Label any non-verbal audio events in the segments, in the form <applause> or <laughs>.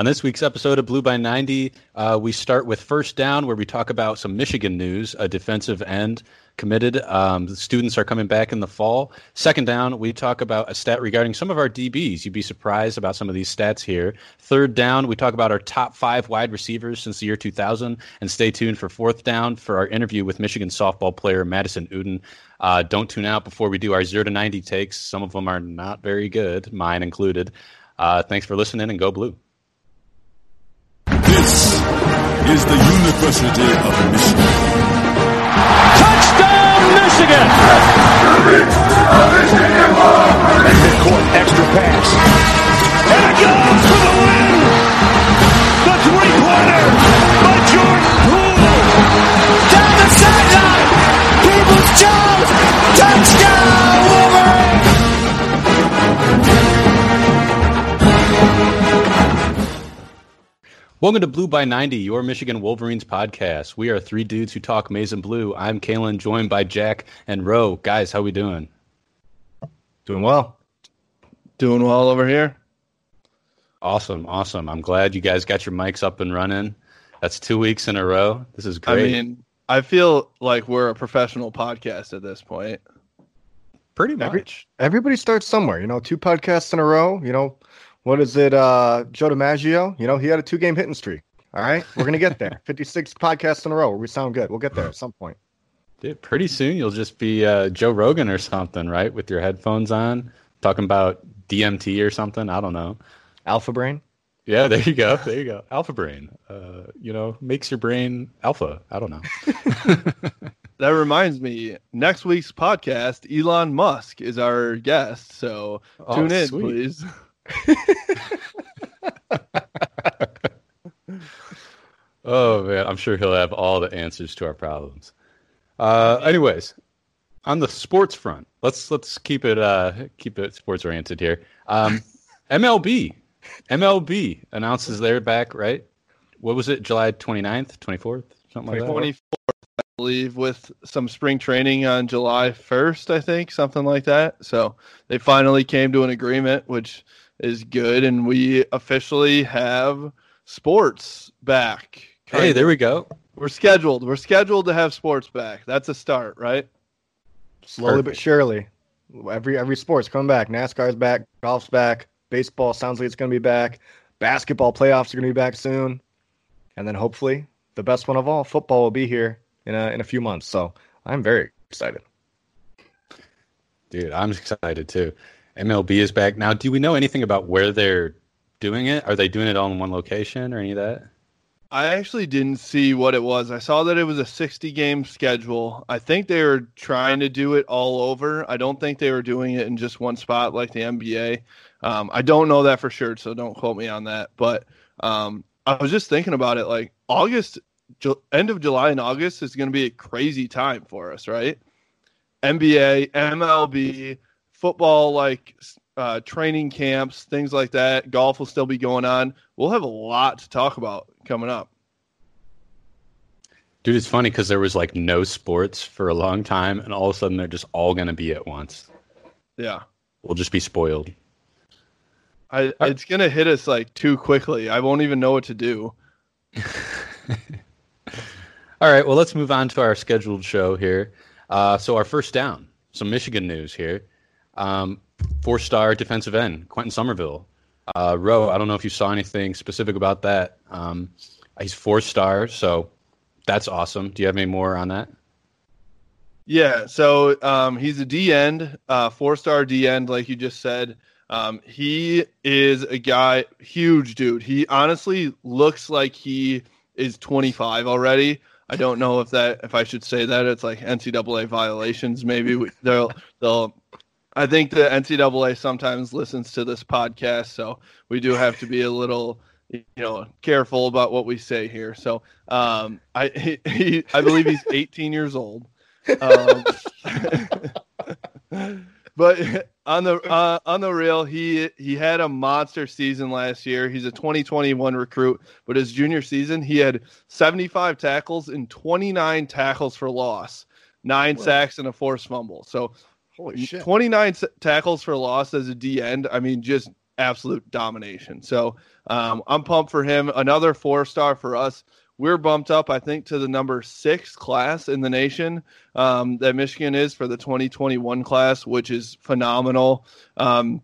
On this week's episode of Blue by 90, uh, we start with First Down, where we talk about some Michigan news, a defensive end committed. Um, the students are coming back in the fall. Second Down, we talk about a stat regarding some of our DBs. You'd be surprised about some of these stats here. Third Down, we talk about our top five wide receivers since the year 2000. And stay tuned for Fourth Down for our interview with Michigan softball player Madison Uden. Uh, don't tune out before we do our 0 to 90 takes. Some of them are not very good, mine included. Uh, thanks for listening and go blue. This is the University of Michigan. Touchdown, Michigan! Midcourt extra pass. And it goes for the win! The three-pointer by Jordan Poole! Down the sideline! Peoples-Jones! Touchdown, Welcome to Blue by 90, your Michigan Wolverines podcast. We are three dudes who talk maize and blue. I'm Kalen, joined by Jack and Roe. Guys, how we doing? Doing well. Doing well over here. Awesome, awesome. I'm glad you guys got your mics up and running. That's two weeks in a row. This is great. I mean, I feel like we're a professional podcast at this point. Pretty much. Every, everybody starts somewhere. You know, two podcasts in a row. You know, what is it? Uh, Joe DiMaggio. You know, he had a two-game hitting streak. All right, we're gonna get there. <laughs> Fifty-six podcasts in a row. We sound good. We'll get there at some point. Dude, pretty soon you'll just be uh, Joe Rogan or something, right? With your headphones on, talking about DMT or something. I don't know. Alpha Brain. Yeah, there you go. There you go. Alpha brain. Uh, you know, makes your brain alpha. I don't know. <laughs> <laughs> That reminds me, next week's podcast, Elon Musk is our guest. So Oh, tune in, sweet. please. <laughs> Oh man, I'm sure he'll have all the answers to our problems. Uh, anyways, on the sports front, let's let's keep it uh, keep it sports oriented here. Um, <laughs> MLB, MLB announces they're back, right? What was it? July 29th, 24th, something like that. 24th, I believe, with some spring training on July 1st, I think, something like that. So they finally came to an agreement, which is good. And we officially have sports back. Hey, there we go. We're scheduled. We're scheduled to have sports back. That's a start, right? Slowly but surely, every every sport's coming back. NASCAR's back. Golf's back. Baseball sounds like it's gonna be back. Basketball playoffs are gonna be back soon, and then hopefully the best one of all, football, will be here in a in a few months. So I'm very excited. Dude, I'm excited too. MLB is back now. Do we know anything about where they're doing it? Are they doing it all in one location or any of that? I actually didn't see what it was. I saw that it was a 60 game schedule. I think they were trying to do it all over. I don't think they were doing it in just one spot like the NBA. Um, I don't know that for sure, so don't quote me on that. But um, I was just thinking about it. Like August, Ju- end of July and August is going to be a crazy time for us, right? NBA, MLB, football, like uh, training camps, things like that. Golf will still be going on. We'll have a lot to talk about coming up. Dude, it's funny because there was like no sports for a long time, and all of a sudden they're just all going to be at once. Yeah. We'll just be spoiled. I, it's gonna hit us like too quickly. I won't even know what to do. <laughs> All right, well, let's move on to our scheduled show here. Uh, so, our first down, some Michigan news here. Um, Four star defensive end, Quintin Somerville. Uh, Roe, I don't know if you saw anything specific about that. Um, he's four star, so that's awesome. Do you have any more on that? Yeah, so um, he's a D end, uh, four star D end, like you just said. Um, he is a guy, huge dude. He honestly looks like he is 25 already. I don't know if that if I should say that it's like NCAA violations. Maybe they'll they'll. I think the NCAA sometimes listens to this podcast, so we do have to be a little you know careful about what we say here. So um, I he, <laughs> he, I believe he's 18 years old. Um, <laughs> but on the uh, on the real, he he had a monster season last year. He's a 2021 recruit, but his junior season, he had 75 tackles and 29 tackles for loss, nine sacks and a forced fumble. So Holy shit. 29 s- tackles for loss as a D end. I mean, just absolute domination. So um, I'm pumped for him. Another four star for us. We're bumped up, I think, to the number six class in the nation um, that Michigan is for the 2021 class, which is phenomenal. Um,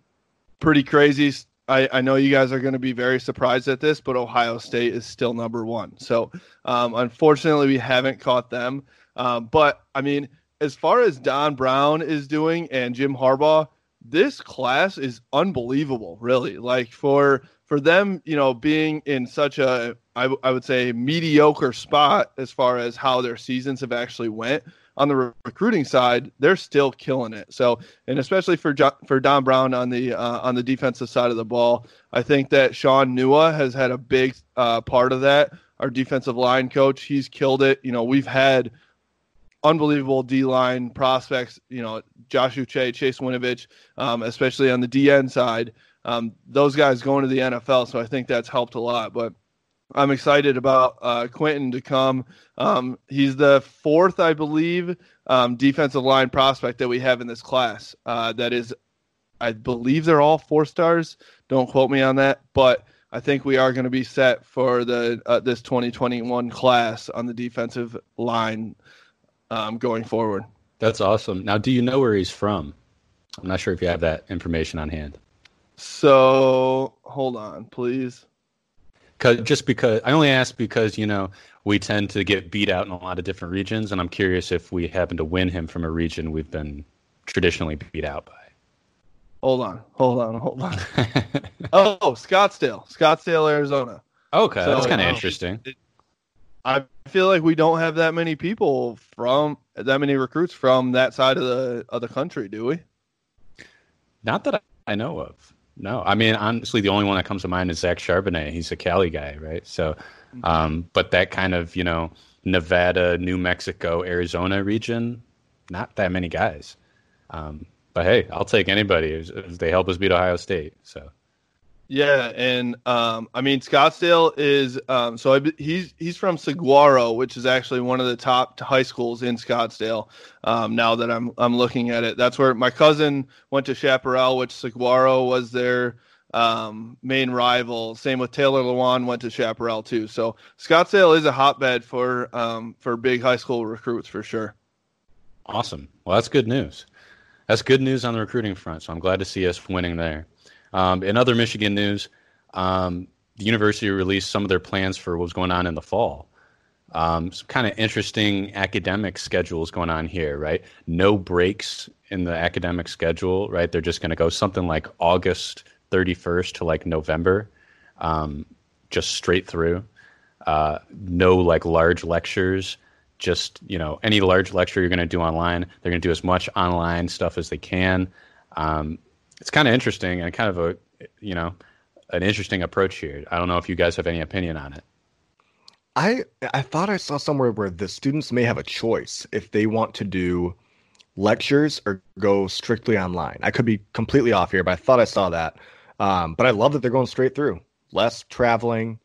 pretty crazy. I, I know you guys are going to be very surprised at this, but Ohio State is still number one. So um, unfortunately, we haven't caught them. Um, but I mean, as far as Don Brown is doing and Jim Harbaugh, this class is unbelievable, really. Like for for them, you know, being in such a I, I would say mediocre spot as far as how their seasons have actually went on the re- recruiting side, they're still killing it. So, and especially for jo- for Don Brown on the uh, on the defensive side of the ball, I think that Shaun Nua has had a big uh, part of that. Our defensive line coach, he's killed it. You know, we've had unbelievable D line prospects. You know, Josh Uche, Chase Winovich, um, especially on the DN side. Um, those guys going to the NFL, so I think that's helped a lot. But I'm excited about uh, Quintin to come. Um, he's the fourth, I believe, um, defensive line prospect that we have in this class. Uh, that is, I believe they're all four stars. Don't quote me on that, but I think we are going to be set for the uh, this 2021 class on the defensive line um, going forward. That's awesome. Now, do you know where he's from? I'm not sure if you have that information on hand. So hold on, please. Cause, just because I only ask because you know we tend to get beat out in a lot of different regions, and I'm curious if we happen to win him from a region we've been traditionally beat out by. Hold on, hold on, hold on. <laughs> oh, Scottsdale, Scottsdale, Arizona. Okay, So, that's kind of um, interesting. I feel like we don't have that many people from that many recruits from that side of the of the country, do we? Not that I know of. No, I mean honestly, the only one that comes to mind is Zach Charbonnet. He's a Cali guy, right? So, um, but that kind of you know Nevada, New Mexico, Arizona region, not that many guys. Um, but hey, I'll take anybody if they help us beat Ohio State. So Yeah, and um, I mean Scottsdale is um, so I, he's he's from Saguaro, which is actually one of the top high schools in Scottsdale. Um, now that I'm I'm looking at it, that's where my cousin went to Chaparral, which Saguaro was their um, main rival. Same with Taylor Lewan went to Chaparral too. So Scottsdale is a hotbed for um, for big high school recruits for sure. awesome. Well, that's good news. That's good news on the recruiting front. So I'm glad to see us winning there. Um, in other Michigan news, um, the university released some of their plans for what was going on in the fall. Um, some kind of interesting academic schedules going on here, right? No breaks in the academic schedule, right? They're just going to go something like August 31st to like November, um, just straight through. Uh, no like large lectures. Just you know, any large lecture you're going to do online, they're going to do as much online stuff as they can. Um, it's kind of interesting and kind of a you know an interesting approach here. I don't know if you guys have any opinion on it. I I thought I saw somewhere where the students may have a choice if they want to do lectures or go strictly online. I could be completely off here, but I thought I saw that. Um, but I love that they're going straight through. Less traveling,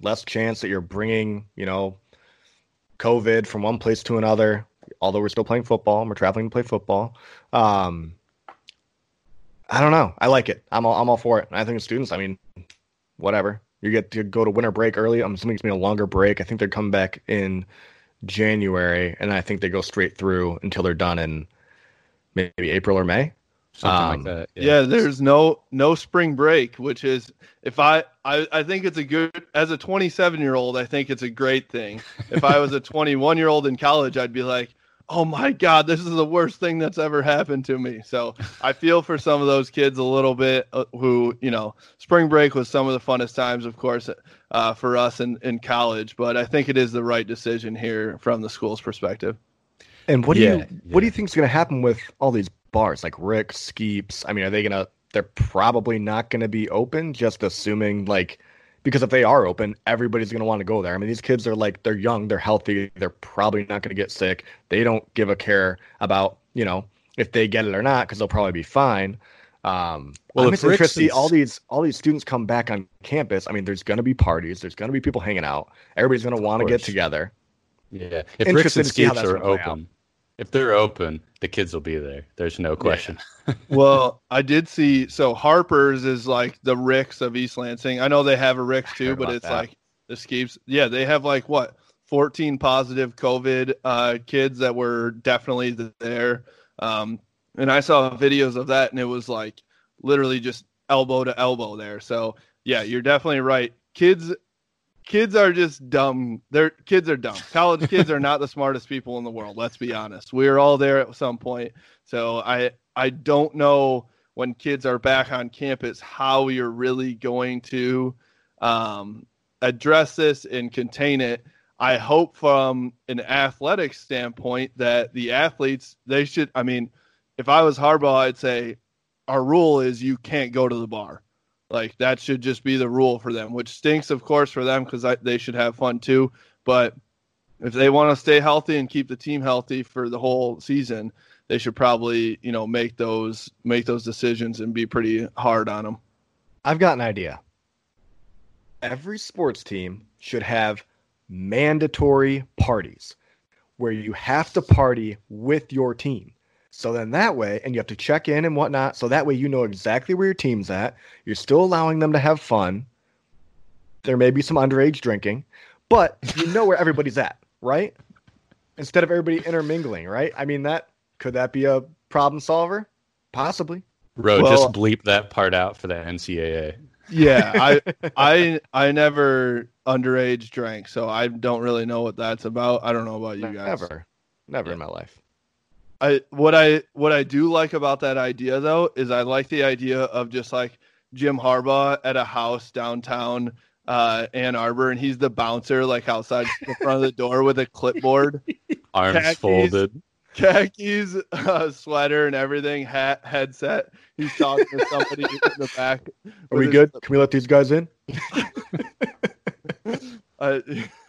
less chance that you're bringing, you know, COVID from one place to another. Although we're still playing football, and we're traveling to play football. Um, I don't know. I like it. I'm all, I'm all for it. I think the students. I mean, whatever. You get to go to winter break early. I'm assuming it's gonna be a longer break. I think they're coming back in January, and I think they go straight through until they're done in maybe April or May. Something Um, like that. Yeah, there's no no spring break, which is if I, I I think it's a good as a 27 year old, I think it's a great thing. If I was a <laughs> 21 year old in college, I'd be like, oh my god, this is the worst thing that's ever happened to me. So I feel for some of those kids a little bit uh, who you know spring break was some of the funnest times, of course, uh, for us in in college. But I think it is the right decision here from the school's perspective. And what do Yeah, you what do you think is going to happen with all these bars like Rick, Skeeps? I mean, are they going to? They're probably not going to be open. Just assuming like because if they are open, everybody's going to want to go there. I mean, these kids are like they're young, they're healthy, they're probably not going to get sick. They don't give a care about you know if they get it or not because they'll probably be fine. Um, Well, I'm interested to see all these all these students come back on campus. I mean, there's going to be parties, there's going to be people hanging out. Everybody's going to want to get together. Yeah. If Rick's and to see how Skeeps are open, If they're open, the kids will be there. There's no question. <laughs> well, I did see. So Harper's is like the Ricks of East Lansing. I know they have a Ricks too, but it's that. like the Skeeps. Yeah, they have like what 14 positive COVID uh, kids that were definitely there. Um, and I saw videos of that, and it was like literally just elbow to elbow there. So yeah, you're definitely right. Kids, kids are just dumb. They're kids are dumb. College <laughs> kids are not the smartest people in the world. Let's be honest. We are all there at some point. So I I don't know when kids are back on campus how you're really going to um, address this and contain it. I hope from an athletic standpoint that the athletes they should. I mean, if I was Harbaugh, I'd say our rule is you can't go to the bar. Like that should just be the rule for them, which stinks, of course, for them because they should have fun too. But if they want to stay healthy and keep the team healthy for the whole season, they should probably, you know, make those make those decisions and be pretty hard on them. I've got an idea. Every sports team should have mandatory parties where you have to party with your team. So then that way, and you have to check in and whatnot. So that way you know exactly where your team's at. You're still allowing them to have fun. There may be some underage drinking, but you know where everybody's at, right? Instead of everybody intermingling, right? I mean, that could that be a problem solver? Possibly. Bro, Well- just bleep that part out for the NCAA. Yeah, <laughs> I I I never underage drank, so I don't really know what that's about. I don't know about you guys. Never. Never in my life. I what I what I do like about that idea though is I like the idea of just like Jim Harbaugh at a house downtown uh, Ann Arbor, and he's the bouncer like outside <laughs> the front of the door with a clipboard, Arms Khakis. folded. khakis, uh, sweater, and everything, hat, headset. He's talking to somebody in the back. Are we his- good? Can we let these guys in? <laughs> <laughs> Uh, <laughs>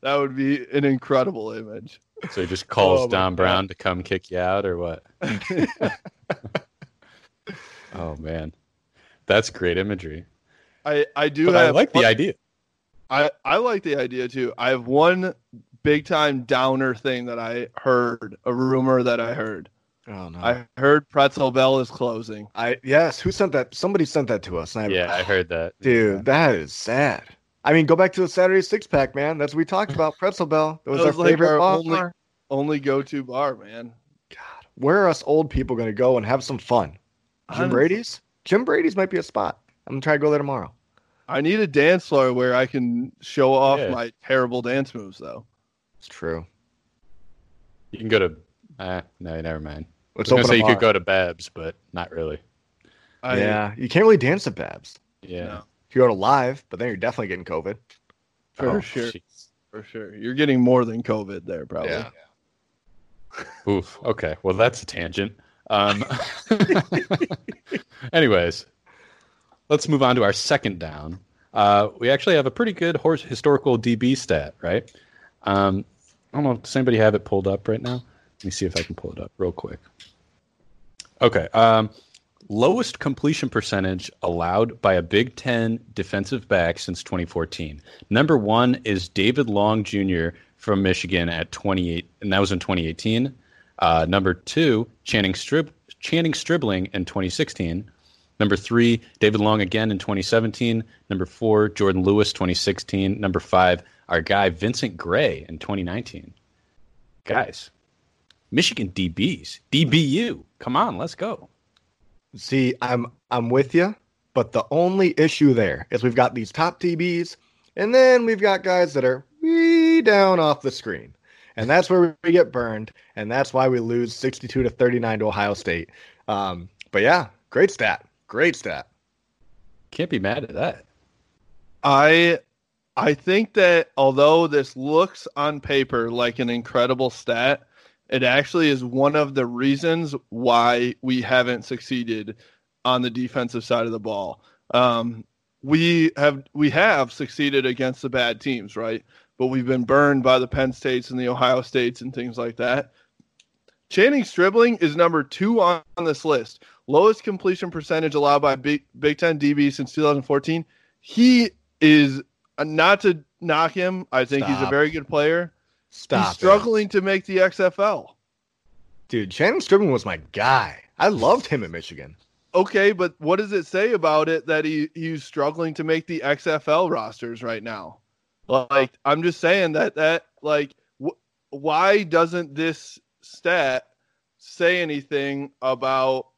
that would be an incredible image. So he just calls Oh my Don God. Brown to come kick you out or what? <laughs> <laughs> oh man. That's great imagery. I I do But I have like the idea. I, I like the idea too. I have one big time downer thing that I heard, a rumor that I heard. Oh no. I heard Pretzel Bell is closing. I yes, who sent that? Somebody sent that to us. I- Yeah, I heard that. dude, that is sad. I mean, go back to the Saturday six pack, man. That's what we talked about. <laughs> Pretzel Bell. That was, That our like favorite our bar. only- Only go to bar, man. God, where are us old people going to go and have some fun? Jim Honest- Brady's. Jim Brady's might be a spot. I'm gonna try to go there tomorrow. I need a dance floor where I can show off Yeah. my terrible dance moves, though. It's true. You can go to uh, no, never mind. Let's I was gonna say you bar. could go to Babs, but not really. I, yeah, you can't really dance at Babs. Yeah. No. If you go to live, but then you're definitely getting COVID. for Oh, sure, jeez. for sure. You're getting more than COVID there, probably. Yeah. Oof. Okay. Well, that's a tangent. Um, <laughs> anyways, let's move on to our second down. Uh, we actually have a pretty good horse historical DB stat, right? Um, I don't know. Does anybody have it pulled up right now? Let me see if I can pull it up real quick. Okay. Um, lowest completion percentage allowed by a Big Ten defensive back since 2014. Number one is David Long Jr. from Michigan at 28, and that was in 2018. Uh, number two, Channing, Strib- Channing Stribling in 2016. Number three, David Long again in 2017. Number four, Jourdan Lewis 2016. Number five, our guy Vincent Gray in 2019. Guys, Michigan DBs, DBU, come on, let's go. See, I'm I'm with you, but the only issue there is we've got these top DBs, and then we've got guys that are way down off the screen, and that's where we get burned, and that's why we lose 62 to 39 to Ohio State. Um, but yeah, great stat, great stat. Can't be mad at that. I I think that although this looks on paper like an incredible stat, it actually is one of the reasons why we haven't succeeded on the defensive side of the ball. Um, we have we have succeeded against the bad teams, right? But we've been burned by the Penn States and the Ohio States and things like that. Channing Stribling is number two on, on this list. Lowest completion percentage allowed by Big, Big Ten DB since 2014. He is uh, not to knock him. I think he's a very good player. Stop. he's it. struggling to make the XFL. Dude, Channing Stribling was my guy. I loved him at Michigan. Okay, but what does it say about it that he he's struggling to make the XFL rosters right now? Like I'm just saying that that like wh- why doesn't this stat say anything about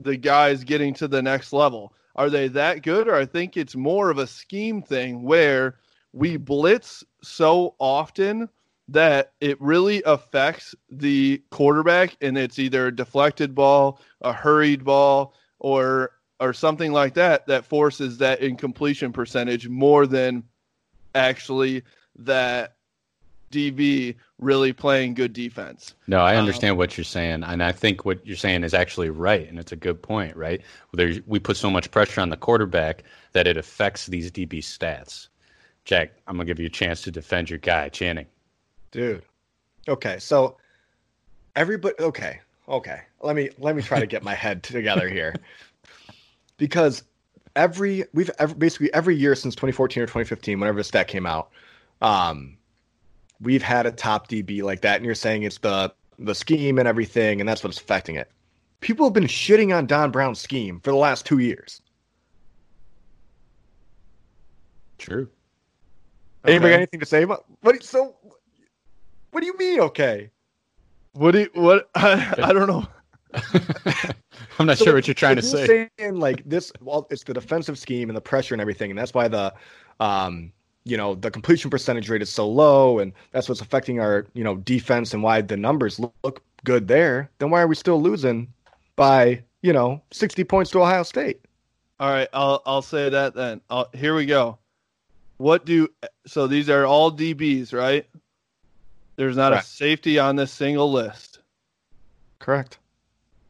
the guys getting to the next level? Are they that good or I think it's more of a scheme thing where we blitz so often that it really affects the quarterback and it's either a deflected ball, a hurried ball, or or something like that that forces that incompletion percentage more than actually that DB really playing good defense. No, I um, understand what you're saying, and I think what you're saying is actually right, and it's a good point, right? There's, we put so much pressure on the quarterback that it affects these DB stats. Jack, I'm gonna give you a chance to defend your guy, Channing. Dude. Okay, so everybody okay, okay. Let me let me try to get my <laughs> head together here. Because every we've ever, basically every year since 2014 or 2015, whenever the stat came out, um, we've had a top DB like that, and you're saying it's the the scheme and everything, and that's what's affecting it. People have been shitting on Don Brown's scheme for the last two years. True. Anybody Okay. got anything to say about what? So, what do you mean? Okay, What do you, what <laughs> I, I don't know. <laughs> I'm not So sure what you're trying to say. Saying like this, well, it's the defensive scheme and the pressure and everything, and that's why the, um, you know, the completion percentage rate is so low, and that's what's affecting our, you know, defense and why the numbers look, look good there. Then why are we still losing by, you know, 60 points to Ohio State? All right, I'll I'll say that then. i here we go. What do so these are all DBs, right? There's not Correct. a safety on this single list. Correct.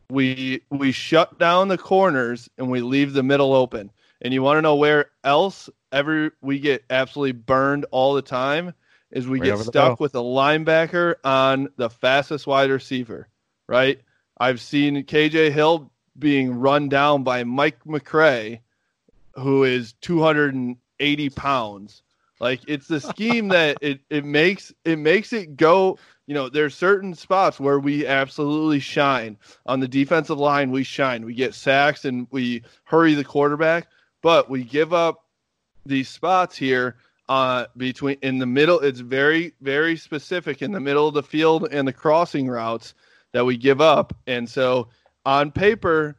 we we shut down the corners and we leave the middle open. And you want to know where else ever we get absolutely burned all the time is we Right get stuck with a linebacker on the fastest wide receiver, right? I've seen KJ Hill being run down by Mike McCray, who is 280 pounds. Like it's the scheme <laughs> that it, it makes it makes it go. You know, there's certain spots where we absolutely shine on the defensive line. We shine. We get sacks and we hurry the quarterback, but we give up these spots here uh, between in the middle. It's very very specific in the middle of the field and the crossing routes that we give up. And so on paper,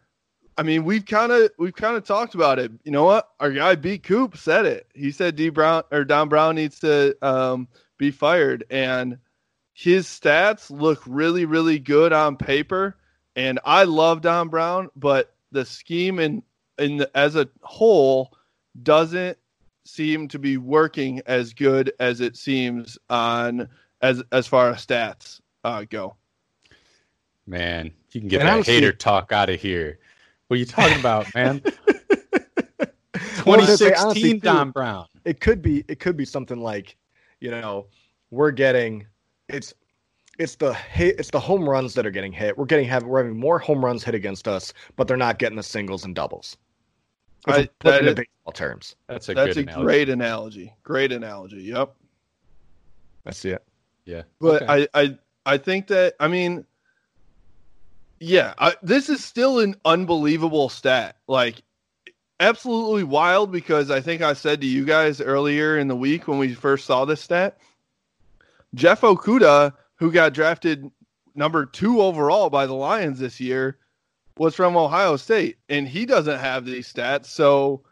I mean, we've kind of we've kind of talked about it. You know what? Our guy B Coop said it. He said D Brown or Don Brown needs to um, be fired, and his stats look really really good on paper. And I love Don Brown, but the scheme in in the, as a whole doesn't seem to be working as good as it seems on as as far as stats uh, go. Man, you can get And that honestly- hater talk out of here. What are you talking about, man? <laughs> Well, I was gonna say, 2016 honestly, Don Brown. it could be it could be something like you know we're getting it's it's the hit it's the home runs that are getting hit we're getting have we're having more home runs hit against us but they're not getting the singles and doubles I- we put that it baseball terms That's a That's good a analogy. great analogy. Great analogy. Yep. i see it Yeah. But Okay. I, I I think that I mean, yeah, I, this is still an unbelievable stat. Like, absolutely wild because I think I said to you guys earlier in the week when we first saw this stat, Jeff Okudah, who got drafted number two overall by the Lions this year, was from Ohio State, and he doesn't have these stats. So,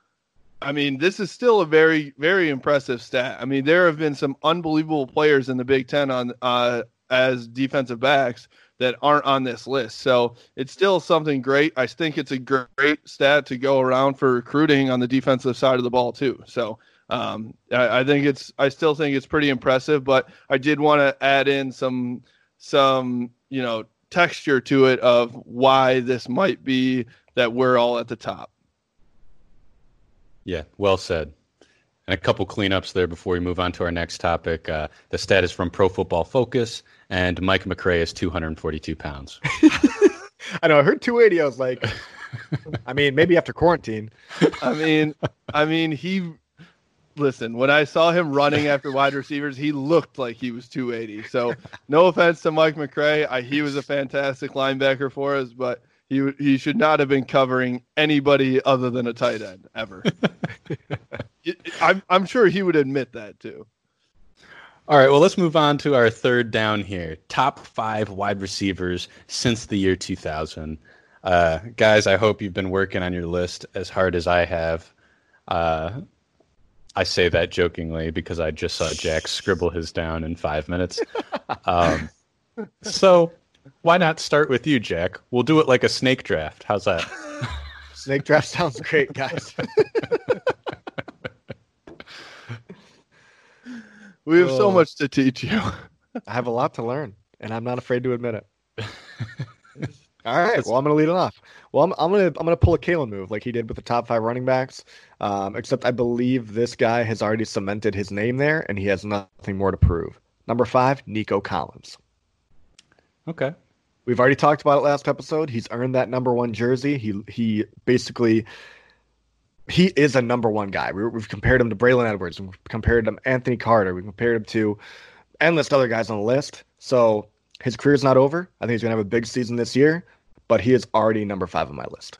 I mean, this is still a very, very impressive stat. I mean, there have been some unbelievable players in the Big Ten on uh, as defensive backs that aren't on this list. So it's still something great. I think it's a great stat to go around for recruiting on the defensive side of the ball too. So um, I, I think it's, I still think it's pretty impressive. But I did want to add in some, some, you know, texture to it of why this might be that we're all at the top. Yeah, well said. And a couple cleanups there before we move on to our next topic. Uh, the stat is from Pro Football Focus, and Mike McCray is 242 pounds. <laughs> i know i heard 280 i was like i mean maybe after quarantine I mean, I mean, he listen, when I saw him running after wide receivers, he looked like he was 280. So, no offense to Mike McCray, I, he was a fantastic linebacker for us, but he he should not have been covering anybody other than a tight end ever. <laughs> I'm I'm sure he would admit that too. All right, well, let's move on to our third down here. Top five wide receivers since the year 2000. Uh, guys, I hope you've been working on your list as hard as I have. Uh, I say that jokingly because I just saw Jack scribble his down in five minutes. <laughs> Um, so why not start with you, Jack? We'll do it like a snake draft. How's that? <laughs> Snake draft sounds great, guys. <laughs> We have so Oh. much to teach you. I have a lot to learn, and I'm not afraid to admit it. <laughs> All right. Well, I'm going to lead it off. Well, I'm, I'm going to I'm going to pull a Kalen move like he did with the top five running backs. Um, except I believe this guy has already cemented his name there, and he has nothing more to prove. Number five, Nico Collins. Okay. We've already talked about it last episode. He's earned that number one jersey. He he basically he is a number one guy. We, we've compared him to Braylon Edwards. We've compared him to Anthony Carter. We've compared him to endless other guys on the list. So his career's not over. I think he's gonna have a big season this year, but he is already number five on my list.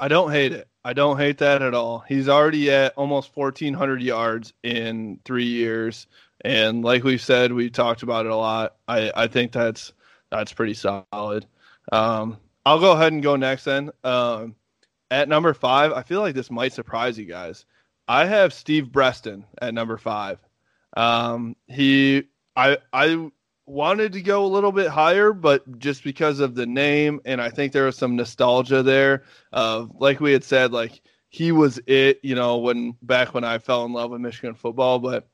I don't hate it. I don't hate that at all. He's already at almost 1,400 yards in three years, and like we said, we talked about it a lot. I, I think that's that's pretty solid. Um, I'll go ahead and go next then. Um, at number five, I feel like this might surprise you guys. I have Steve Breaston at number five. Um, he, I, I wanted to go a little bit higher, but just because of the name, and I think there was some nostalgia there. Of like we had said, like he was it, you know, when back when I fell in love with Michigan football. But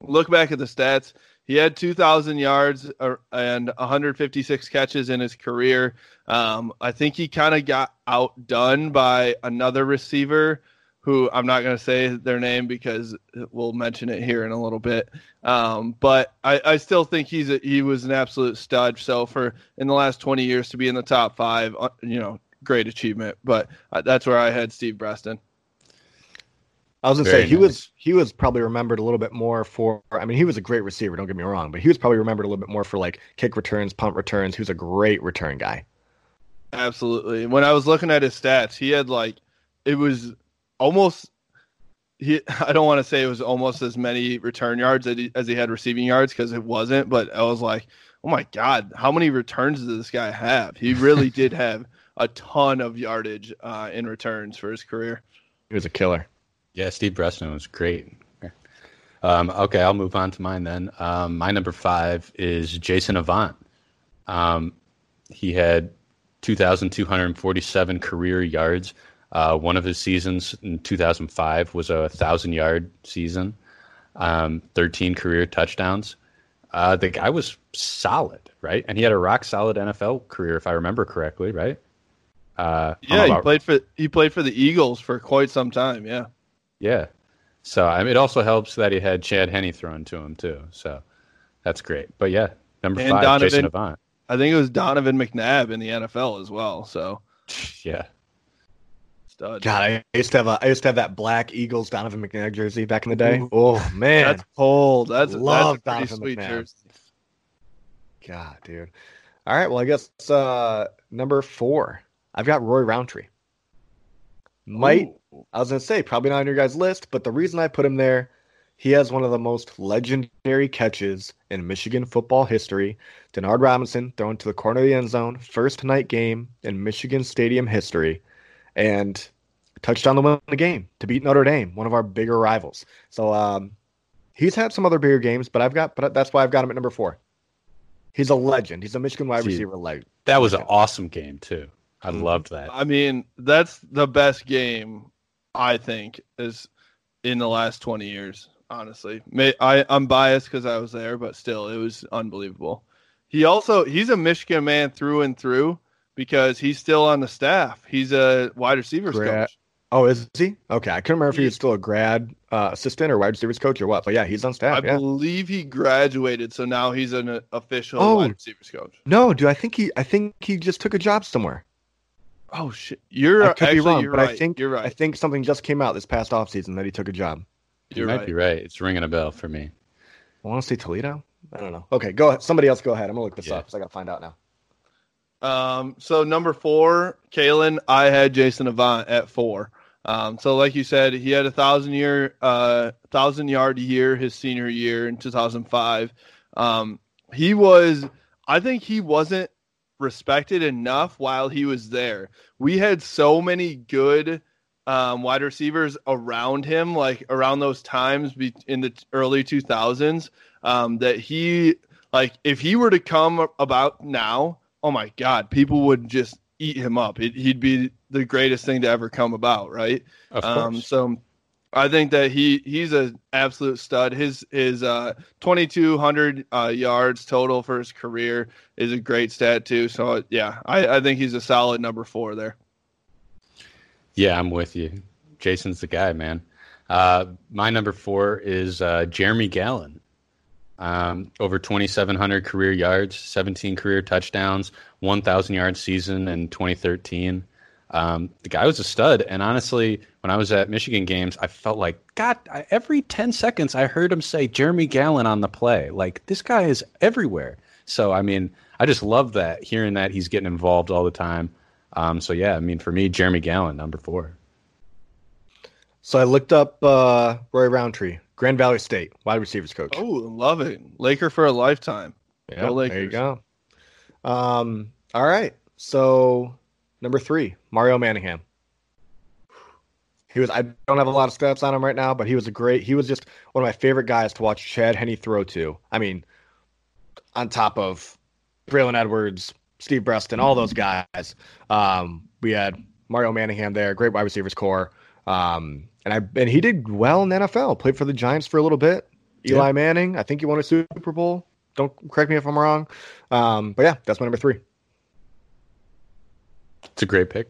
look back at the stats. He had 2,000 yards uh, and 156 catches in his career. Um, I think he kind of got outdone by another receiver who I'm not going to say their name because we'll mention it here in a little bit. Um, but I, I still think he's a, he was an absolute stud. So for in the last 20 years to be in the top five, uh, you know, great achievement. But uh, that's where I had Steve Breaston. I was gonna Very say he nice. was he was probably remembered a little bit more for. I mean, he was a great receiver. Don't get me wrong, but he was probably remembered a little bit more for like kick returns, punt returns. He was a great return guy. Absolutely. When I was looking at his stats, he had like it was almost he <laughs> I don't want to say it was almost as many return yards as he, as he had receiving yards because it wasn't, but I was like, "Oh my god, how many returns does this guy have?" He really <laughs> did have a ton of yardage uh, in returns for his career. He was a killer. Yeah, Steve Breaston was great. Um, okay, I'll move on to mine then. Um, my number five is Jason Avant. Um, he had 2,247 career yards. Uh, one of his seasons in 2005 was a thousand yard season. Um, 13 career touchdowns. Uh, the guy was solid, right? And he had a rock solid NFL career, if I remember correctly, right? Uh, Yeah, he played for he played for the Eagles for quite some time. Yeah. Yeah. So I mean, it also helps that he had Chad Henne thrown to him too. So that's great. But yeah, number And five, Donovan- Jason Avant. I think it was Donovan McNabb in the NFL as well. So <laughs> Yeah. stud. God, I used to have a I used to have that black Eagles Donovan McNabb jersey back in the day. Oh man, That's cold. That's Love that's a pretty Donovan sweet McNabb. jersey. God, dude. All right, well, I guess uh number four. I've got Roy Roundtree. Might Ooh. I was gonna say probably not on your guys' list, but the reason I put him there, he has one of the most legendary catches in Michigan football history. Denard Robinson thrown to the corner of the end zone, first night game in Michigan Stadium history, and touchdown to win the game to beat Notre Dame, one of our bigger rivals. So um, he's had some other bigger games, but I've got, but that's why I've got him at number four. He's a legend. He's a Michigan wide See, receiver legend. That was an awesome game too. I Mhm. loved that. I mean, that's the best game I think is in the last 20 years. Honestly, May, I I'm biased because I was there, but still, it was unbelievable. He also he's a Michigan man through and through because he's still on the staff. He's a wide receivers coach. Oh, is he? Okay, I couldn't remember if he He- was still a grad uh, assistant or wide receivers coach or what. But yeah, he's on I staff. Yeah. believe he graduated, so now he's an official Oh. wide receivers coach. No, dude, I think he, I think he just took a job somewhere. Oh shit, you're I could actually, be wrong, you're but right. I think you're I think something just came out this past offseason that he took a job. You You're might right. be right. It's ringing a bell for me. I want to say Toledo. I don't know. Okay, go ahead. Somebody else go ahead. I'm gonna look this Yeah. up because I gotta find out now. Um, so number four, Kalen, I had Jason Avant at four. Um, so like you said, he had a thousand year, uh, thousand yard year his senior year in 2005. Um, he was, I think he wasn't respected enough while he was there. We had so many good um, wide receivers around him, like around those times be- in the early 2000s, um, that he, like, if he were to come about now, oh my God, people would just eat him up. It, he'd be the greatest thing to ever come about, right? Of Um, course. so I think that he he's an absolute stud. His his uh, 2,200 uh, yards total for his career is a great stat too. So yeah, I, I think he's a solid number four there. Yeah, I'm with you. Jason's the guy, man. Uh, my number four is uh, Jeremy Gallon. Um, over 2,700 career yards, 17 career touchdowns, 1,000 yard season in 2013. Um, the guy was a stud, and honestly, when I was at Michigan games, I felt like God. I, every 10 seconds, I heard him say Jeremy Gallon on the play. Like this guy is everywhere. So I mean, I just love that hearing that he's getting involved all the time. Um, so yeah, I mean, for me, Jeremy Gallon, number four. So I looked up uh, Roy Roundtree, Grand Valley State wide receivers coach. Oh, love it, Laker for a lifetime. Yeah, there you go. Um, all right. So number three, Mario Manningham. He was. I don't have a lot of stats on him right now, but he was a great. He was just one of my favorite guys to watch Chad Henne throw to. I mean, on top of Braylon Edwards, Steve Breaston, all those guys. Um, we had Mario Manningham there, great wide receivers core. Um, and I and he did well in the NFL. Played for the Giants for a little bit. Eli Manning, I think he won a Super Bowl. Don't correct me if I'm wrong. Um, but yeah, that's my number three. It's a great pick.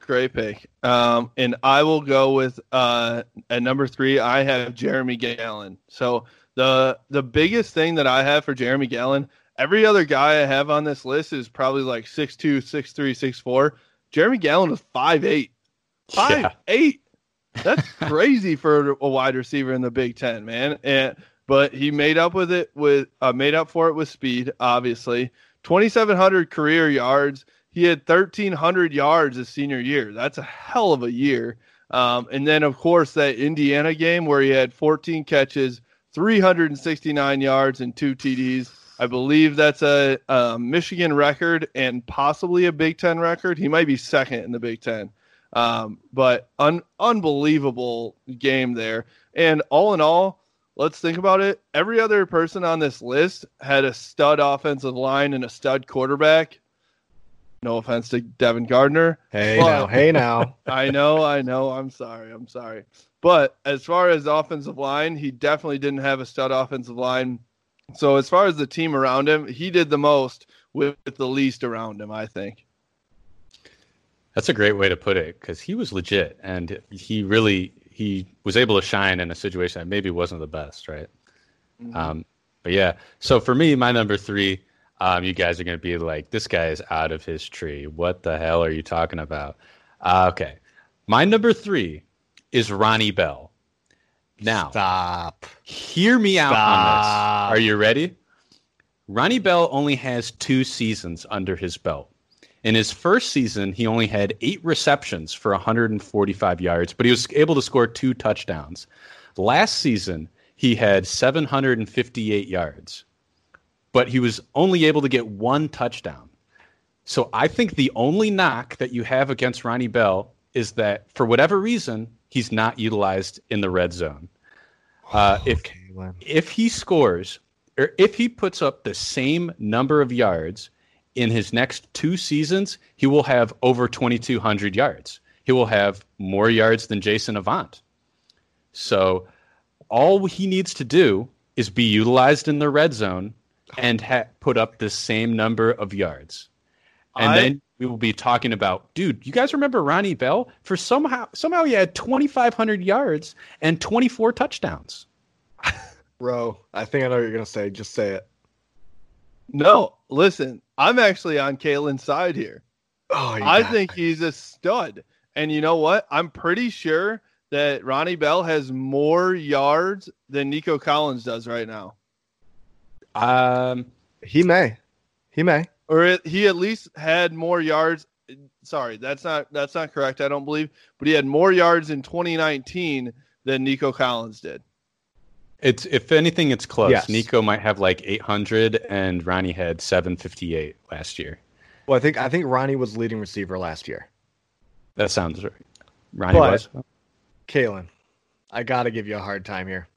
Great pick. Um, and I will go with uh, at number three. I have Jeremy Gallon. So the the biggest thing that I have for Jeremy Gallon, every other guy I have on this list is probably like 6'2", 6'3", 6'4". Jeremy Gallon was 5'8". Five Yeah. eight. That's <laughs> crazy for a wide receiver in the Big Ten, man. And but he made up with it with uh, made up for it with speed. Obviously, twenty seven hundred career yards. He had thirteen hundred yards his senior year. That's a hell of a year. Um, and then of course that Indiana game where he had fourteen catches, three hundred and sixty nine yards, and two TDs. I believe that's a, a Michigan record and possibly a Big Ten record. He might be second in the Big Ten. Um, but un- unbelievable game there. And all in all, let's think about it. Every other person on this list had a stud offensive line and a stud quarterback. No offense to Devin Gardner. Hey But- now, hey now. <laughs> I know, I know. I'm sorry. I'm sorry. But as far as offensive line, he definitely didn't have a stud offensive line. So as far as the team around him, he did the most with the least around him, I think. That's a great way to put it because he was legit and he really he was able to shine in a situation that maybe wasn't the best, right? Um, but yeah, so for me, my number three, um, you guys are going to be like, this guy is out of his tree. What the hell are you talking about? Uh, okay, my number three is Ronnie Bell. Now, Stop. hear me out on this. Are you ready? Ronnie Bell only has two seasons under his belt. In his first season, he only had eight receptions for 145 yards, but he was able to score two touchdowns. Last season, he had 758 yards, but he was only able to get one touchdown. So I think the only knock that you have against Ronnie Bell is that for whatever reason, he's not utilized in the red zone. Uh, if Kalen. if he scores or if he puts up the same number of yards in his next two seasons, he will have over 2,200 yards. He will have more yards than Jason Avant. So all he needs to do is be utilized in the red zone and ha- put up the same number of yards. And I- then we will be talking about, dude, you guys remember Ronnie Bell? For somehow somehow he had 2,500 yards and 24 touchdowns. <laughs> Bro, I think I know what you're gonna say. Just say it. No, listen, I'm actually on Kalen's side here. Oh, you I think he's a stud. And you know what? I'm pretty sure that Ronnie Bell has more yards than Nico Collins does right now. Um, he may. He may. Or it, he at least had more yards. Sorry, that's not that's not correct. I don't believe, but he had more yards in 2019 than Nico Collins did. it's if anything, it's close. Yes. Nico might have like 800, and Ronnie had 758 last year. Well, I think I think Ronnie was leading receiver last year. That sounds right. Ronnie But- was. Kalen, I got to give you a hard time here.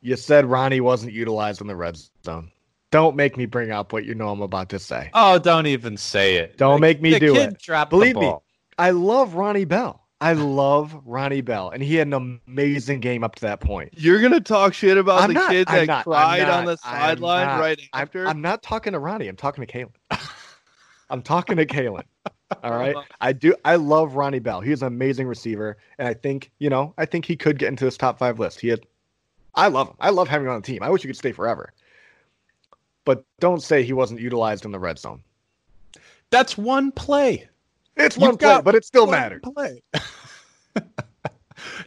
You said Ronnie wasn't utilized in the red zone. Don't make me bring up what you know I'm about to say. Oh, don't even say it. Don't The- make me the do it. Believe me. I love Ronnie Bell. I love Ronnie Bell, and he had an amazing game up to that point. You're gonna talk shit about I'm the not- kid I'm that not- I'm cried on the sideline not. right I'm, after. I'm not talking to Ronnie. I'm talking to Kalen. <laughs> I'm talking to Kalen. All right. <laughs> I do. I love Ronnie Bell. He's an amazing receiver, and I think you know. I think he could get into this top five list. He had. I love him. I love having him on the team. I wish he could stay forever. But don't say he wasn't utilized in the red zone. That's one play. It's You've one play, but it still One mattered. Play. it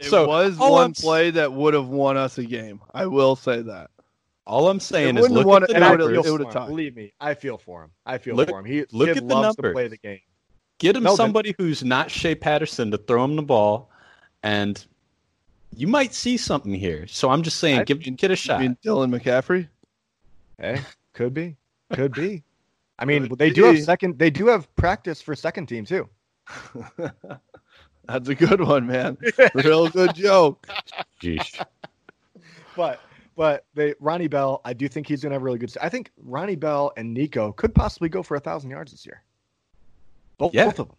<laughs> so, was one I'm- play that would have won us a game. I will say that. All I'm saying It is wouldn't look won at the And I would've- numbers. feel would've for him. tied. Believe me, I feel for him. I feel Look- for him. He look at the loves to numbers. play the game. Get him No, then- somebody who's not Shea Patterson to throw him the ball, and you might see something here. So I'm just saying, I give mean- get a shot. mean, Dylan McCaffrey. Hey, could be, could be. I mean, Could they do have second. They do have practice for second team too. <laughs> That's a good one, man. Real good joke. Jeez. But but they Ronnie Bell, I do think he's gonna have a really good. I think Ronnie Bell and Nico could possibly go for a thousand yards this year. Both, Yeah. both of them.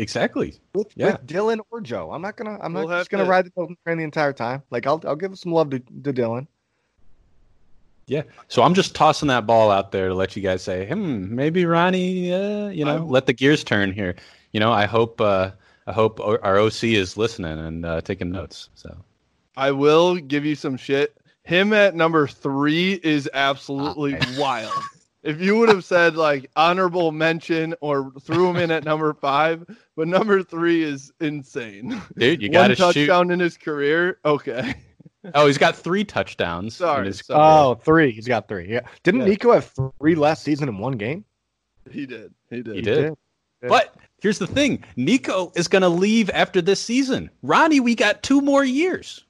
Exactly. With, Yeah. with Dylan or Joe. I'm not gonna. I'm We'll not just gonna to- ride the Dylan train the entire time. Like I'll I'll give some love to, to Dylan. Yeah. So I'm just tossing that ball out there to let you guys say, hmm, maybe Ronnie, uh, you know, I- let the gears turn here. You know, I hope, uh, I hope our our OC is listening and uh, taking notes. So I will give you some shit. Him at number three is absolutely <laughs> wild. If you would have said like honorable mention or threw him in at number five, but number three is insane. dude, you One got to shoot. touchdown in his career. Okay. Oh, he's got three touchdowns. Sorry, his sorry. Oh, three. He's got three. Yeah. Didn't Yeah. Nico have three last season in one game? He did. He did. He did. But here's the thing: Nico is going to leave after this season. Ronnie, we got two more years.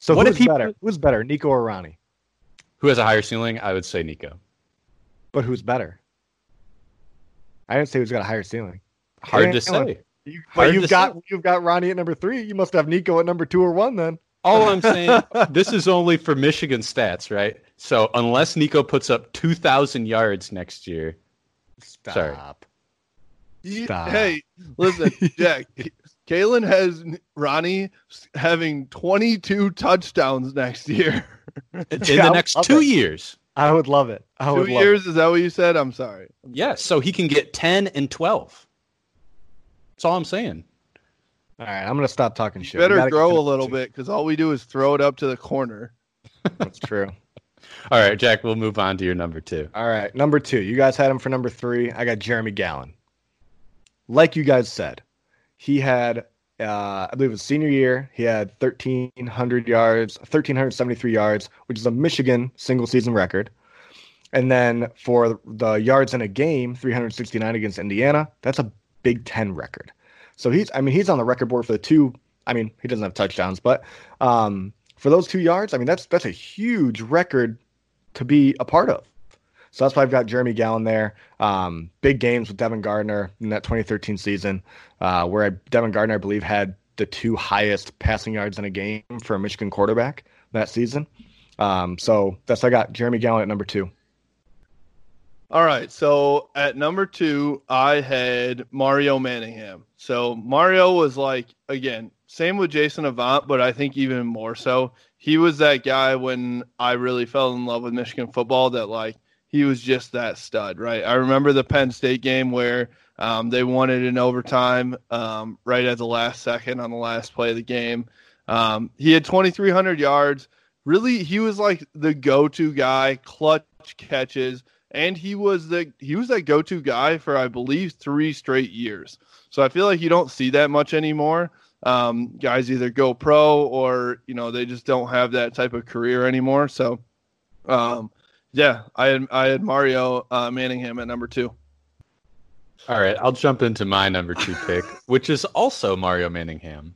So What who's if he- better? Who's better, Nico or Ronnie? Who has a higher ceiling? I would say Nico. But who's better? I didn't say who's got a higher ceiling. Hard to Kalen, say. You, Hard but you've got say. you've got Ronnie at number three. You must have Nico at number two or one then. All I'm saying, <laughs> this is only for Michigan stats, right? So unless Nico puts up 2,000 yards next year, Stop. Sorry. He- Stop. hey, listen, <laughs> Jack. Kalen has Ronnie having 22 touchdowns next year. in Yeah, the next two it. years, I would love it. I Two would years, is that what you said? I'm sorry. yeah, so he can get 10 and 12. That's all I'm saying. All right, I'm gonna stop talking shit. We Better gotta grow a the- little bit because all we do is throw it up to the corner. <laughs> That's true. <laughs> All right, Jack, we'll move on to your number two. All right, number two. You guys had him for number three. I got Jeremy Gallon. Like you guys said, he had, uh, I believe, his senior year, he had 1,300 yards, 1,373 yards, which is a Michigan single season record. And then for the yards in a game, 369 against Indiana, that's a Big Ten record. So he's, I mean, he's on the record board for the two. I mean, he doesn't have touchdowns, but um, for those two yards, I mean, that's that's a huge record to be a part of. So that's why I've got Jeremy Gallon there. Um, big games with Devin Gardner in that 2013 season, uh, where I, Devin Gardner, I believe, had the two highest passing yards in a game for a Michigan quarterback that season. Um, so that's I got Jeremy Gallon at number two. All right. So at number two, I had Mario Manningham. So Mario was like, again, same with Jason Avant, but I think even more so. He was that guy when I really fell in love with Michigan football that, like, he was just that stud, right? I remember the Penn State game where um, they it in overtime um, right at the last second on the last play of the game. Um, he had 2,300 yards. Really, he was like the go to guy, clutch catches and he was the he was that go-to guy for I believe three straight years. So I feel like you don't see that much anymore. Um, guys either go pro or you know they just don't have that type of career anymore. So, um, yeah, I had I had Mario uh, Manningham at number two. All right, I'll jump into my number two pick, <laughs> which is also Mario Manningham.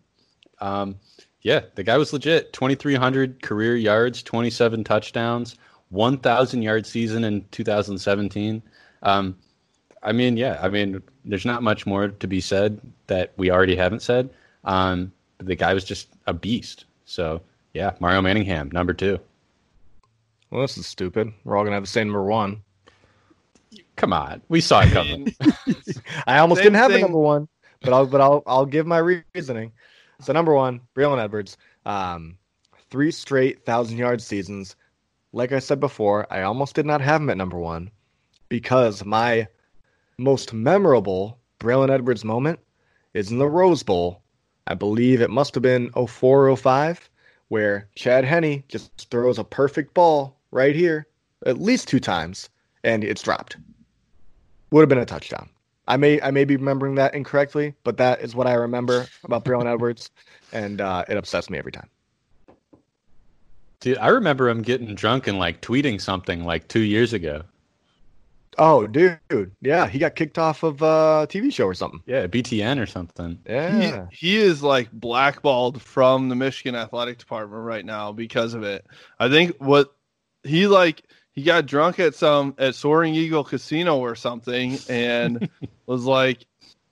Um, yeah, the guy was legit. 2,300 career yards, 27 touchdowns, 1,000 yard season in 2017. Um, I mean, yeah, I mean, there's not much more to be said that we already haven't said. Um, the guy was just a beast. So, yeah, Mario Manningham, number two. Well, this is stupid. We're all gonna have the same number one. Come on, we saw it coming. <laughs> I almost Same didn't have thing. the number one, but I'll but I'll I'll give my reasoning. So number one, Braylon Edwards, um, three straight thousand yard seasons. Like I said before, I almost did not have him at number one because my most memorable Braylon Edwards moment is in the Rose Bowl. I believe it must have been 04 05, where Chad Henne just throws a perfect ball right here at least two times, and it's dropped. Would have been a touchdown. I may I may be remembering that incorrectly, but that is what I remember about Braylon <laughs> Edwards, and uh, it upsets me every time. Dude, I remember him getting drunk and like tweeting something like two years ago. Oh, dude, yeah, he got kicked off of a TV show or something. Yeah, BTN or something. Yeah, He, he is like blackballed from the Michigan athletic department right now because of it. I think what he like he got drunk at some at Soaring Eagle Casino or something and <laughs> was like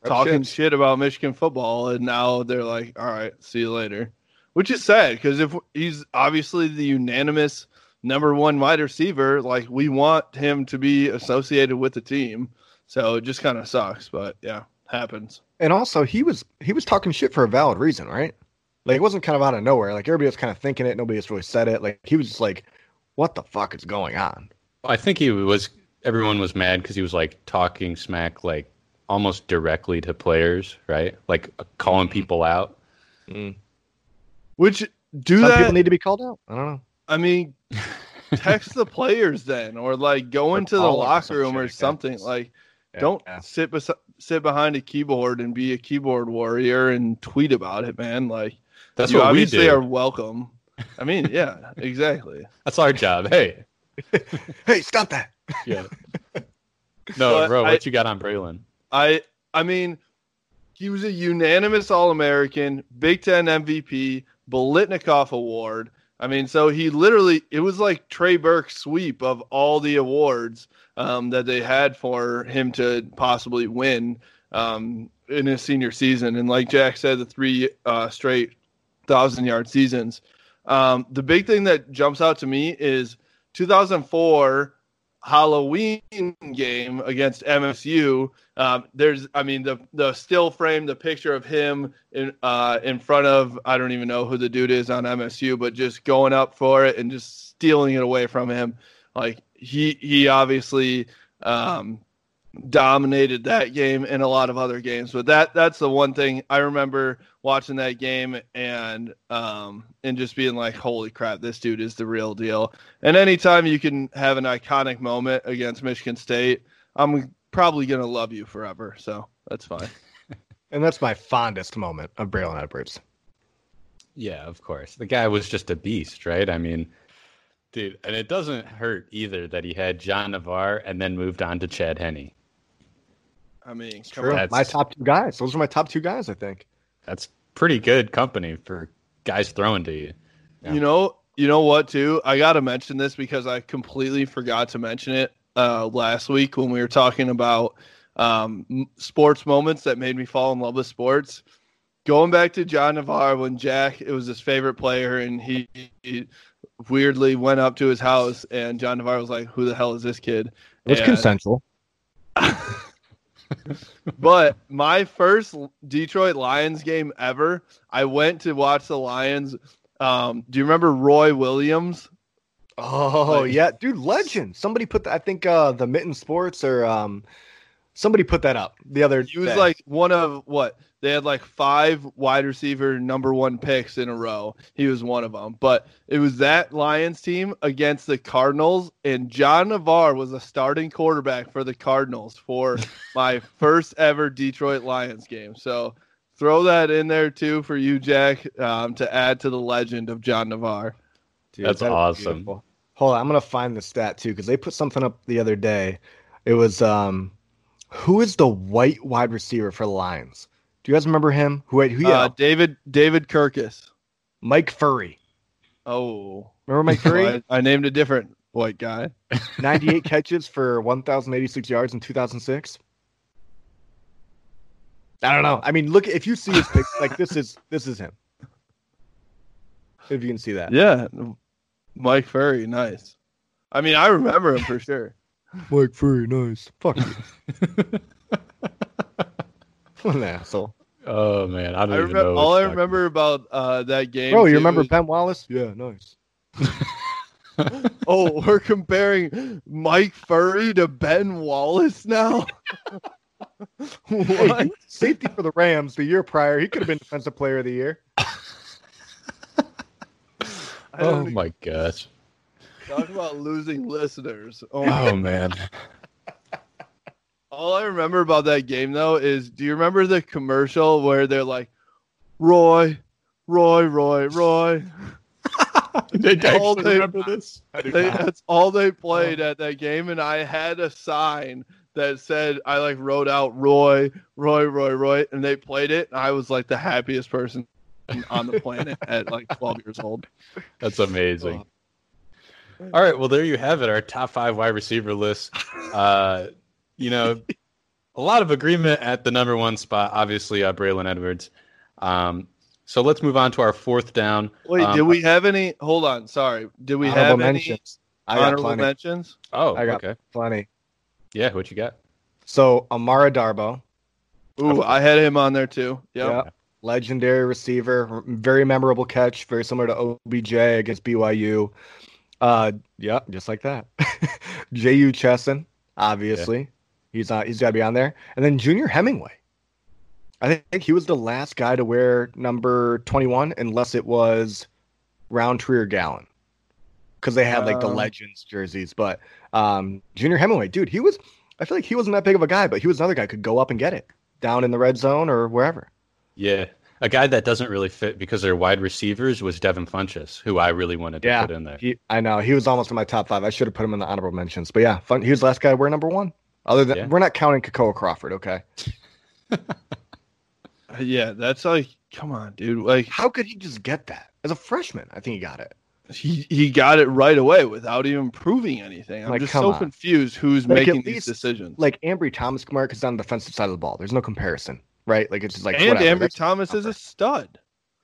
talking shit. shit about Michigan football and now they're like, all right, see you later. Which is sad because if he's obviously the unanimous number one wide receiver, like we want him to be associated with the team. So it just kind of sucks, but yeah, happens. and also he was he was talking shit for a valid reason, right? Like it wasn't kind of out of nowhere. Like everybody was kind of thinking it. Nobody really said it. Like he was just like, "What the fuck is going on?" I think he was. Everyone was mad because he was like talking smack, like almost directly to players, right? Like uh, calling people out. Which do Some that. people need to be called out. I don't know. I mean, text the players then, or like go Or into the call 'em or locker room or like that. something. Like, don't Yeah. sit bes- sit behind a keyboard and be a keyboard warrior and tweet about it, man. Like, That's you what we obviously do. are welcome. I mean, yeah, exactly. That's our job. Hey, <laughs> Hey, stop that! yeah. <laughs> No, But bro, I- what you got on Braylon? I I mean, he was a unanimous All American, Big Ten MVP, Biletnikoff Award. I mean, so he literally it was like Trey Burke's sweep of all the awards um, that they had for him to possibly win um, in his senior season. And like Jack said, the three uh, straight thousand yard seasons. Um, the big thing that jumps out to me is 2004 Halloween game against MSU. Um, there's, I mean, the the still frame, the picture of him in uh, in front of I don't even know who the dude is on MSU, but just going up for it and just stealing it away from him. Like he he obviously um, dominated that game and a lot of other games. But that that's the one thing I remember watching that game and um and just being like, holy crap, this dude is the real deal. And anytime you can have an iconic moment against Michigan State, I'm probably gonna love you forever. So that's fine. <laughs> And that's my fondest moment of Braylon Edwards. Yeah, of course. The guy was just a beast, right? I mean, dude, and it doesn't hurt either that he had John Navarre and then moved on to Chad Henne. I mean, come True. on. My top two guys. Those are my top two guys, I think. That's pretty good company for guys throwing to you. Yeah. You know, you know what too? I got to mention this because I completely forgot to mention it uh, last week when we were talking about um, sports moments that made me fall in love with sports. Going back to John Navarre when Jack, it was his favorite player, and he, he weirdly went up to his house, and John Navarre was like, "Who the hell is this kid?" It was And- consensual. <laughs> but my first Detroit Lions game ever, I went to watch the Lions. Um, do you remember Roy Williams? Oh Like- yeah, dude, legend. Somebody put the, I think uh the Mitten Sports or um Somebody put that up the other. He was day. like one of what they had like five wide receiver number one picks in a row. He was one of them, but it was that Lions team against the Cardinals, and John Navarre was a starting quarterback for the Cardinals for <laughs> my first ever Detroit Lions game. So throw that in there too for you, Jack, um, to add to the legend of John Navarre. Dude, That's that is awesome. Hold on, I'm gonna find the stat too because they put something up the other day. It was um, who is the white wide receiver for the Lions? Do you guys remember him? Who who? Yeah, Uh, David David Kircus. Mike Furrey. Oh, Remember Mike <laughs> Furrey? I, I named a different white guy. <laughs> 98 catches for 1,086 yards in 2006. I don't know. I mean, look if you see his pic, <laughs> like this is this is him. If you can see that. Yeah, Mike Furrey, nice. I mean, I remember him for sure. Mike Furrey, nice. Fuck you. <laughs> what an asshole. Oh man, I don't I even remember know. all I remember about uh, that game. Bro, you remember is- Ben Wallace? Yeah, nice. <laughs> oh, we're comparing Mike Furrey to Ben Wallace now. <laughs> Hey, what? he safety for the Rams the year prior. He could have been defensive player of the year. Oh don't my gosh. Talk about losing listeners. Oh, Oh man. all I remember about that game though is, do you remember the commercial where they're like, Roy, Roy, Roy, Roy? <laughs> Did I actually remember this? <laughs> They, that's all they played at that game, and I had a sign that said I like wrote out Roy, Roy, Roy, Roy, and they played it, and I was like the happiest person on the planet at like 12 years old. That's amazing. Oh. All right, well there you have it, our top five wide receiver list. Uh, you know, a lot of agreement at the number one spot. Obviously, uh, Braylon Edwards. Um, so let's move on to our fourth down. Wait, Um, did we have any? Hold on, sorry. Did we Honorable have any mentions. I got honorable plenty. mentions? Oh, I got okay. plenty. Yeah, what you got? So Amara Darboh, Ooh, I had him on there too. Yep. Yeah. legendary receiver, very memorable catch, very similar to OBJ against BYU. Uh, yeah, just like that. <laughs> Jehu Chesson, obviously, he's on. He's got to be on there. And then Junior Hemingway. I think he was the last guy to wear number twenty-one, unless it was Roundtree or Gallon, because they had like the Um. legends jerseys. But um, Junior Hemingway, dude, he was. I feel like he wasn't that big of a guy, but he was another guy could go up and get it down in the red zone or wherever. Yeah, a guy that doesn't really fit because they're wide receivers was Devin Funchess, who I really wanted to Yeah, put in there. He, I know he was almost in my top five. I should have put him in the honorable mentions. But yeah, fun. He was the last guy We're number one. Other than Yeah. we're not counting Kakoa Crawford. Okay, <laughs> uh, Yeah, that's like, come on, dude. Like how could he just get that as a freshman? I think he got it. he he got it right away without even proving anything. I'm Like, just so on. confused who's Like, at making these decisions. Like Ambry Thomas Kumar is on the defensive side of the ball, there's no comparison, right? Like it's just like and whatever. Ambry That's- Thomas is a stud.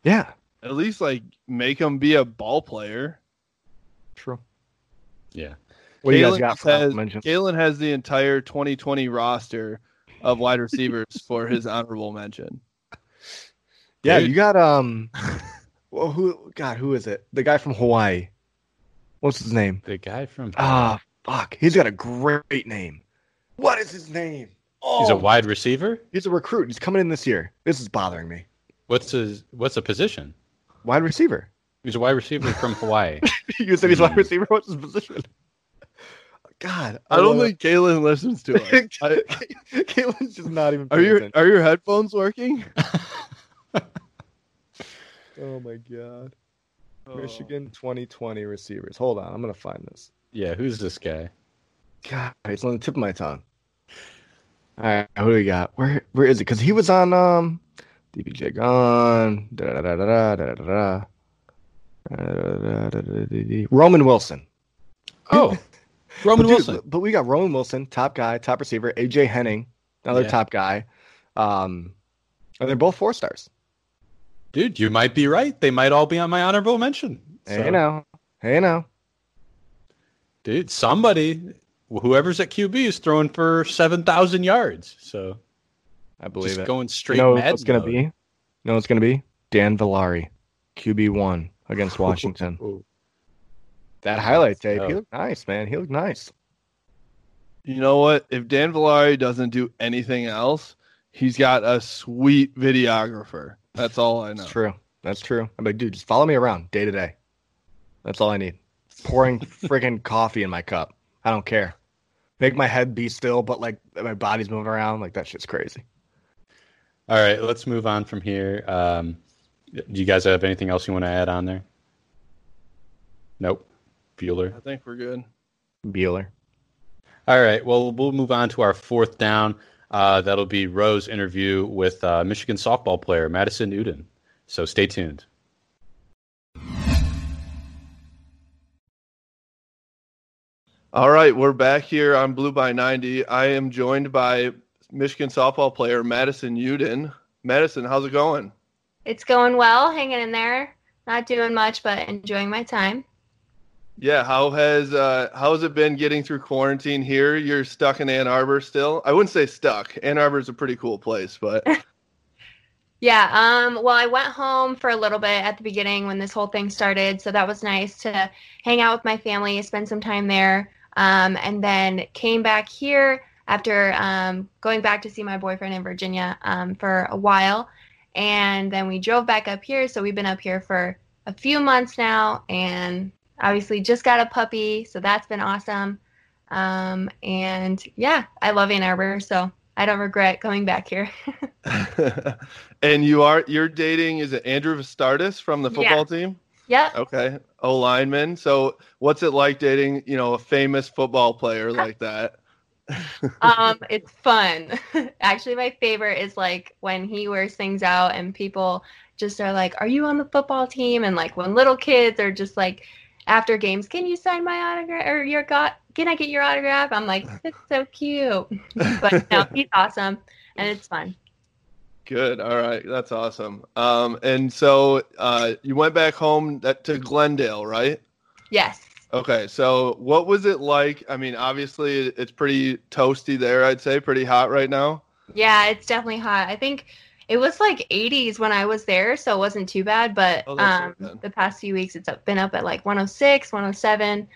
yeah, At least like make him be a ball player. true. Yeah. What do you guys Kalen got for has, honorable? Kalen has the entire 2020 roster of wide receivers for his honorable mention. Yeah, Dude. you got um, well, who? God, who is it? The guy from Hawaii. What's his name? The guy from Ah, fuck. He's got a great name. What is his name? Oh, he's a wide receiver. He's a recruit. He's coming in this year. This is bothering me. What's his what's the position? Wide receiver. He's a wide receiver from <laughs> Hawaii. you said he's wide Hmm. receiver. What's his position? God, I don't love think Kalen listens to us. it. <laughs> I- Caitlin's just not even. are paying your attention. are your headphones working? <laughs> Oh my god. Oh. Michigan 2020 receivers. Hold on, I'm gonna find this. yeah, who's this guy? God, it's on the tip of my tongue. All right, who do we got? Where where is it? Because he was on um DBJ gone. Da da da da da da da. Roman Wilson. Oh, Roman But dude, Wilson. But we got Roman Wilson, top guy, top receiver. AJ Henning, another Yeah. top guy. Um, and they're both four stars. Dude, you might be right. They might all be on my honorable mention. Hey now, hey now. dude, somebody, whoever's at QB is throwing for seven thousand yards. So I believe just it. going straight. you know Madden what's gonna be? You know what's gonna be? Dan Villari, QB one against <laughs> oh, Washington. Ooh. That highlight tape, he Oh. looked nice, man. He looked nice. You know what? If Dan Villari doesn't do anything else, he's got a sweet videographer. That's all I know. That's true. That's true. I'm like, dude, just follow me around day to day. That's all I need. Pouring <laughs> friggin' coffee in my cup. I don't care. Make my head be still, but like my body's moving around. Like that shit's crazy. All right, let's move on from here. Um, do you guys have anything else you want to add on there? Nope. Bueller. I think we're good. Bueller. All right. Well, we'll move on to our fourth down. Uh, that'll be Roe's interview with uh, Michigan softball player Madison Uden. So stay tuned. All right, we're back here on Blue by 90. I am joined by Michigan softball player Madison Uden. Madison, how's it going? It's going well, hanging in there. Not doing much, but enjoying my time. Yeah, how has uh, how has it been getting through quarantine here? You're stuck in Ann Arbor still. I wouldn't say stuck. Ann Arbor is a pretty cool place, but <laughs> Yeah, um, well, I went home for a little bit at the beginning when this whole thing started, so that was nice to hang out with my family, spend some time there, um, and then came back here after um, going back to see my boyfriend in Virginia um, for a while, and then we drove back up here. So we've been up here for a few months now, and obviously just got a puppy, so that's been awesome. Um, and yeah, I love Ann Arbor, so I don't regret coming back here. <laughs> <laughs> and you are you're dating is it Andrew Vastardis from the football team? Yep. Okay, O lineman. So what's it like dating you know a famous football player <laughs> like that? um, <laughs> it's fun. <laughs> Actually, my favorite is like when he wears things out and people just are like, "Are you on the football team?" And like when little kids are just like, after games, "Can you sign my autograph or your got? Can I get your autograph?" I'm like, "It's so cute." but no, he's awesome and it's fun. Good. All right, that's awesome. Um, and so uh, you went back home that, to Glendale, right? Yes. Okay, so what was it like? I mean, obviously it's pretty toasty there, I'd say, pretty hot right now. Yeah, it's definitely hot. I think it was like 80s when I was there, so it wasn't too bad. But Oh, um, bad. the past few weeks, it's been up at like 106, 107.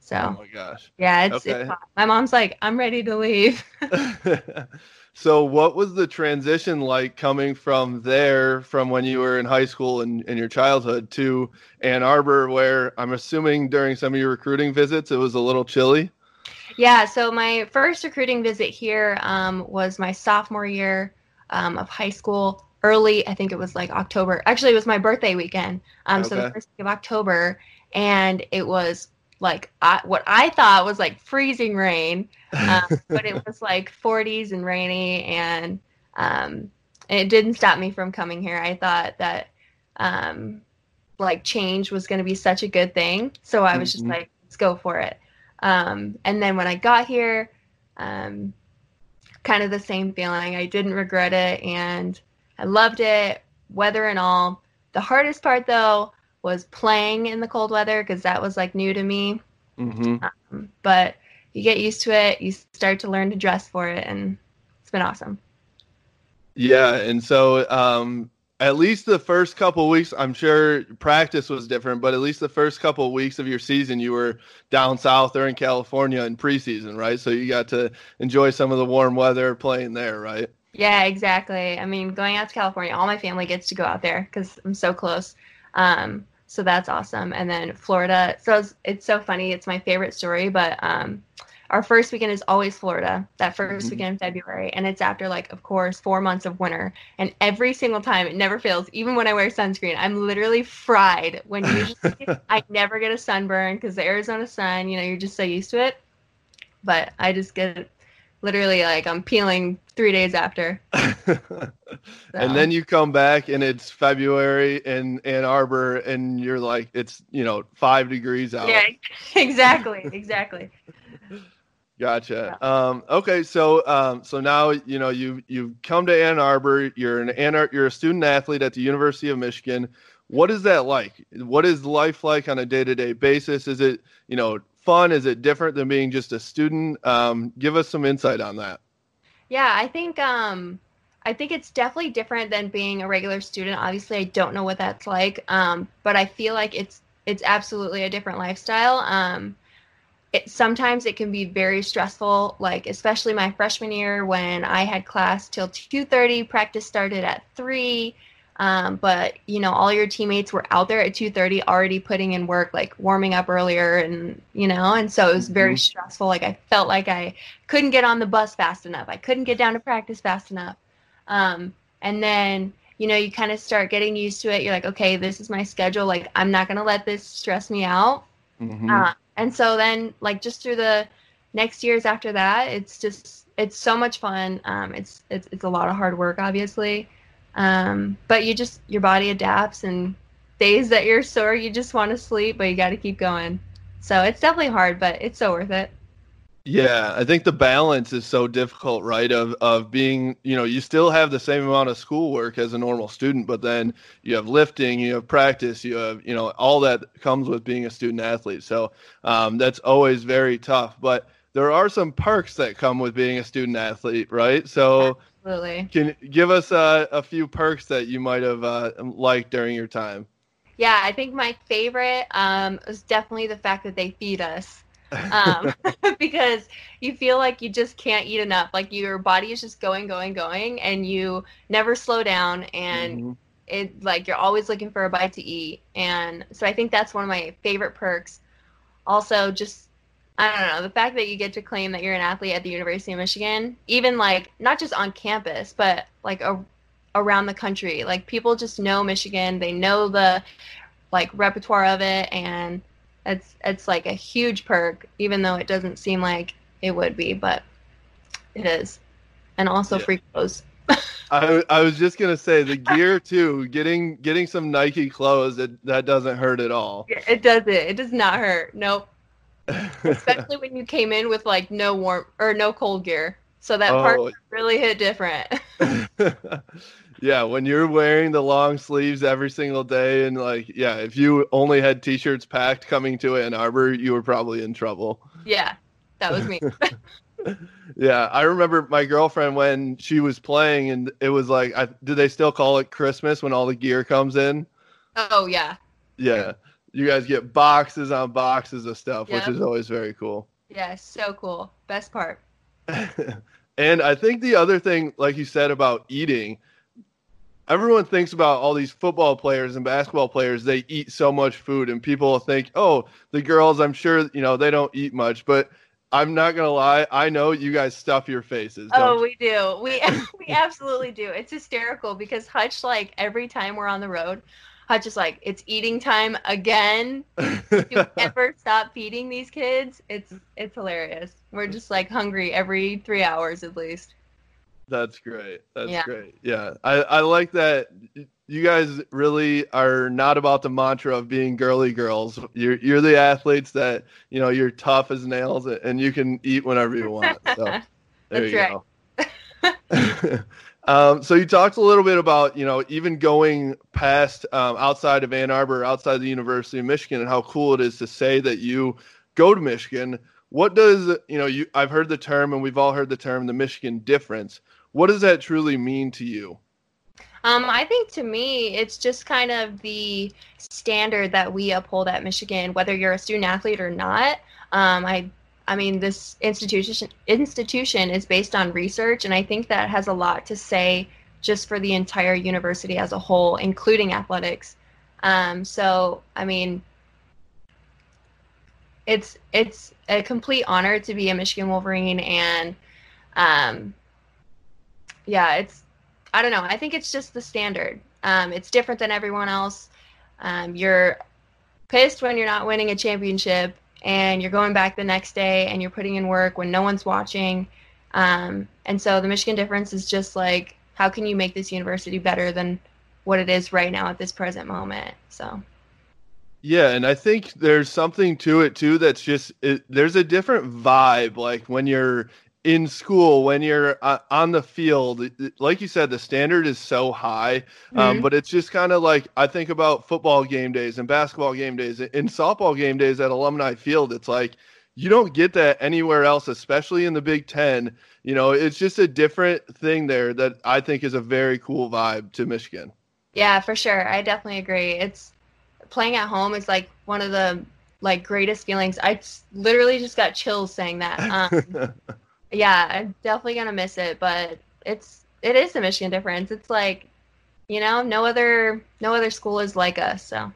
So Oh my gosh. yeah, it's, Okay. it's hot. my mom's like, I'm ready to leave. <laughs> <laughs> <laughs> so what was the transition like coming from there from when you were in high school and in your childhood to Ann Arbor where I'm assuming during some of your recruiting visits it was a little chilly? Yeah, so my first recruiting visit here um, was my sophomore year um, of high school. Early, I think it was like October. Actually, it was my birthday weekend. Um, So the first week of October, and it was like I, what I thought was like freezing rain, <laughs> um, but it was like 40s and rainy, and um, it didn't stop me from coming here. I thought that um, like change was going to be such a good thing, so I was just Mhm. like, let's go for it. Um, and then when I got here, um, kind of the same feeling. I didn't regret it and I loved it, weather and all. The hardest part though was playing in the cold weather because that was like new to me. hmm Um, but you get used to it, you start to learn to dress for it, and it's been awesome. Yeah, and so um, at least the first couple weeks, I'm sure practice was different, but at least the first couple weeks of your season, you were down south or in California in preseason, right? So you got to enjoy some of the warm weather playing there, right? Yeah, exactly. I mean, going out to California, all my family gets to go out there because I'm so close. Um, so that's awesome. And then Florida. So it's, it's so funny. It's my favorite story, but um, our first weekend is always Florida, that 1st Mhm. weekend in February. And it's after, like, of course, four months of winter. And every single time, it never fails. Even when I wear sunscreen, I'm literally fried. When <laughs> usually I never get a sunburn because the Arizona sun, you know, you're just so used to it. But I just get literally like I'm peeling three days after. <laughs> and then you come back and it's February in Ann Arbor and you're like, it's, you know, five degrees out. Yeah, <laughs> exactly, exactly. Gotcha. Um, okay, so um, so now you know you you've come to Ann Arbor. You're an Ann Ar- you're a student athlete at the University of Michigan. What is that like? What is life like on a day to day basis? Is it you know fun? Is it different than being just a student? Um, give us some insight on that. Yeah, I think um I think it's definitely different than being a regular student. Obviously, I don't know what that's like, um, but I feel like it's it's absolutely a different lifestyle. Um, it, sometimes it can be very stressful. Like especially my freshman year when I had class till two thirty, practice started at three. Um, but you know, all your teammates were out there at two thirty, already putting in work, like warming up earlier, and you know, and so it was very Mhm. stressful. Like I felt like I couldn't get on the bus fast enough. I couldn't get down to practice fast enough. Um, and then you know, you kind of start getting used to it. You're like, okay, this is my schedule. Like I'm not gonna let this stress me out. Mhm. Uh, and so then, like just through the next years after that, it's just it's so much fun. Um, it's it's it's a lot of hard work, obviously, um, but you just your body adapts. And days that you're sore, you just want to sleep, but you got to keep going. So it's definitely hard, but it's so worth it. Yeah, I think the balance is so difficult, right? Of of being, you know, you still have the same amount of schoolwork as a normal student, but then you have lifting, you have practice, you have, you know, all that comes with being a student athlete. So um, that's always very tough. But there are some perks that come with being a student athlete, right? So Absolutely. can give us uh, a few perks that you might have uh, liked during your time? Yeah, I think my favorite um, was definitely the fact that they feed us. um, <laughs> <laughs> because you feel like you just can't eat enough. Like your body is just going, going, going, and you never slow down. And Mhm. it like you're always looking for a bite to eat. And so I think that's one of my favorite perks. Also, just I don't know the fact that you get to claim that you're an athlete at the University of Michigan, even like not just on campus, but like a, around the country. Like people just know Michigan. They know the like repertoire of it, and it's it's like a huge perk, even though it doesn't seem like it would be, but it is. And also Yeah. free clothes. I, I was just gonna say the gear <laughs> too. Getting getting some Nike clothes that that doesn't hurt at all. It does it. It does not hurt. Nope. Especially when you came in with like no warm or no cold gear. So that part Oh. really hit different. <laughs> yeah, when you're wearing the long sleeves every single day, and like, yeah, if you only had t-shirts packed coming to Ann Arbor, you were probably in trouble. yeah, that was me. <laughs> Yeah, I remember my girlfriend when she was playing, and it was like, I, do they still call it Christmas when all the gear comes in? oh yeah, Yeah, you guys get boxes on boxes of stuff, Yep. which is always very cool. yeah, so cool. Best part. <laughs> and I think the other thing, like you said about eating, everyone thinks about all these football players and basketball players. They eat so much food, and people think, oh, the girls, I'm sure, you know, they don't eat much. But I'm not gonna lie, I know you guys stuff your faces. Oh, we do. We <laughs> we absolutely do. It's hysterical because Hutch like every time we're on the road, Hutch is like, it's eating time again. you? Do <laughs> we ever stop feeding these kids? It's it's hilarious. We're just like hungry every three hours at least. That's great. That's Yeah. great. Yeah. I, I like that you guys really are not about the mantra of being girly girls. You're you're the athletes that, you know, you're tough as nails and you can eat whenever you want. So <laughs> there That's you right. go. <laughs> um, so you talked a little bit about, you know, even going past um, outside of Ann Arbor, outside the University of Michigan and how cool it is to say that you go to Michigan. What does, you know, you I've heard the term and we've all heard the term the Michigan difference. What does that truly mean to you? Um, I think to me, it's just kind of the standard that we uphold at Michigan, whether you're a student athlete or not. Um, I, I mean, this institution institution is based on research, and I think that has a lot to say just for the entire university as a whole, including athletics. Um, so, I mean, it's it's a complete honor to be a Michigan Wolverine, and um, yeah, it's I don't know. I think it's just the standard. Um, it's different than everyone else. Um, you're pissed when you're not winning a championship, and you're going back the next day and you're putting in work when no one's watching. Um, and so the Michigan difference is just like, how can you make this university better than what it is right now at this present moment? So Yeah, and I think there's something to it too that's just it, there's a different vibe like when you're in school when you're uh, on the field like you said the standard is so high um, Mhm. but it's just kind of like i think about football game days and basketball game days and softball game days at alumni field it's like you don't get that anywhere else especially in the big 10 you know it's just a different thing there that i think is a very cool vibe to michigan Yeah, for sure. I definitely agree. It's playing at home is like one of the like greatest feelings. i literally just got chills saying that. Um, <laughs> yeah, I'm definitely gonna miss it, but it's it is the Michigan difference. It's like, you know, no other no other school is like us. So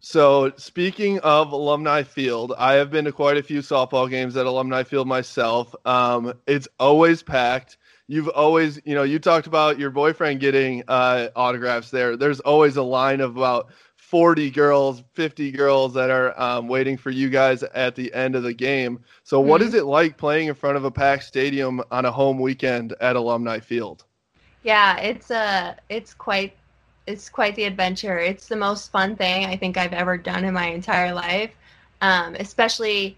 So, speaking of Alumni Field, I have been to quite a few softball games at Alumni Field myself. Um, it's always packed. You've always, you know, you talked about your boyfriend getting uh, autographs there. There's always a line of about 40 girls, 50 girls that are um, waiting for you guys at the end of the game. So, what Mhm. is it like playing in front of a packed stadium on a home weekend at Alumni Field? yeah, it's uh it's quite it's quite the adventure. It's the most fun thing I think I've ever done in my entire life. Um, especially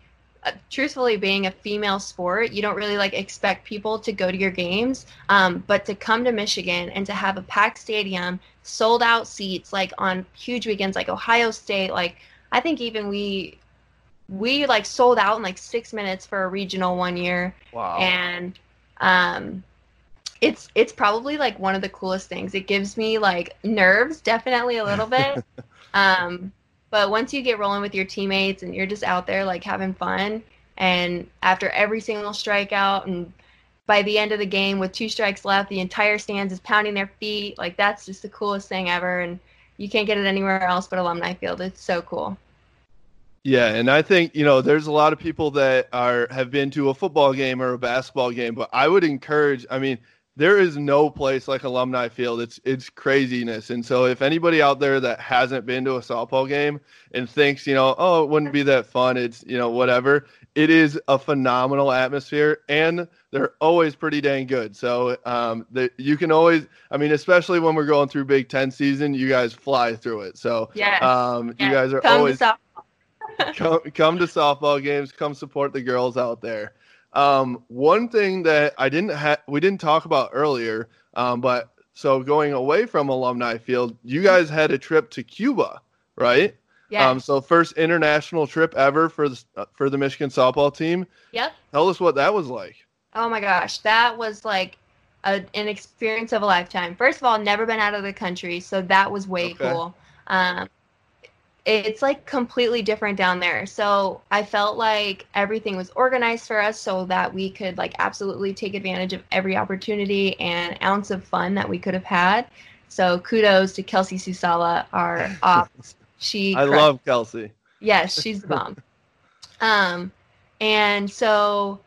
truthfully being a female sport, you don't really like expect people to go to your games. Um, but to come to Michigan and to have a packed stadium, sold out seats like on huge weekends like Ohio State, like I think even we we like sold out in like 6 minutes for a regional one year Wow. and um it's it's probably like one of the coolest things it gives me like nerves definitely a little bit <laughs> um but once you get rolling with your teammates and you're just out there like having fun and after every single strikeout and by the end of the game with two strikes left the entire stands is pounding their feet like that's just the coolest thing ever and you can't get it anywhere else but alumni field it's so cool Yeah, and I think you know there's a lot of people that are have been to a football game or a basketball game, but I would encourage. I mean, there is no place like Alumni Field. It's it's craziness, and so if anybody out there that hasn't been to a softball game and thinks you know, oh, it wouldn't be that fun, it's you know whatever. It is a phenomenal atmosphere, and they're always pretty dang good. So um, that you can always, I mean, especially when we're going through Big Ten season, you guys fly through it. So yes um, you guys are Come to always South- <laughs> come come to softball games. Come support the girls out there. Um, one thing that I didn't ha- we didn't talk about earlier, um, but so going away from Alumni Field, you guys had a trip to Cuba, right? yes. Um, so first international trip ever for the uh, for the Michigan softball team. yep Tell us what that was like. Oh my gosh, that was like a, an experience of a lifetime. First of all, never been out of the country, so that was way Okay. cool. Um, it's like completely different down there. So I felt like everything was organized for us so that we could like absolutely take advantage of every opportunity and ounce of fun that we could have had. So kudos to Kelsey Susala, our <laughs> ops. She I crushed love Kelsey. Yes, she's the bomb. <laughs> um, and so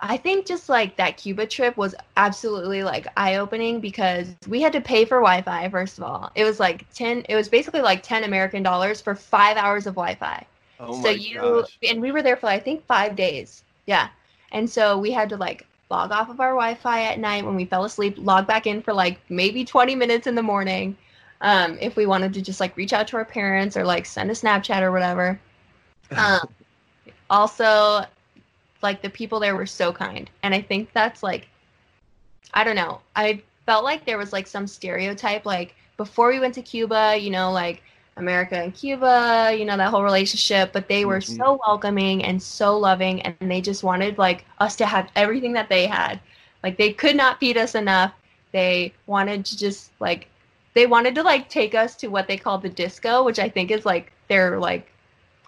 I think just like that Cuba trip was absolutely like eye opening because we had to pay for Wi Fi, first of all. It was like 10, it was basically like 10 American dollars for five hours of Wi Fi. Oh so you, gosh. and we were there for I think five days. Yeah. And so we had to like log off of our Wi Fi at night when we fell asleep, log back in for like maybe 20 minutes in the morning. Um, if we wanted to just like reach out to our parents or like send a Snapchat or whatever. <laughs> Um, also, like the people there were so kind, and I think that's like, I don't know. I felt like there was like some stereotype, like before we went to Cuba, you know, like America and Cuba, you know, that whole relationship, but they were Mhm. so welcoming and so loving, and they just wanted like us to have everything that they had. Like they could not feed us enough. They wanted to just like they wanted to like take us to what they call the disco, which I think is like their like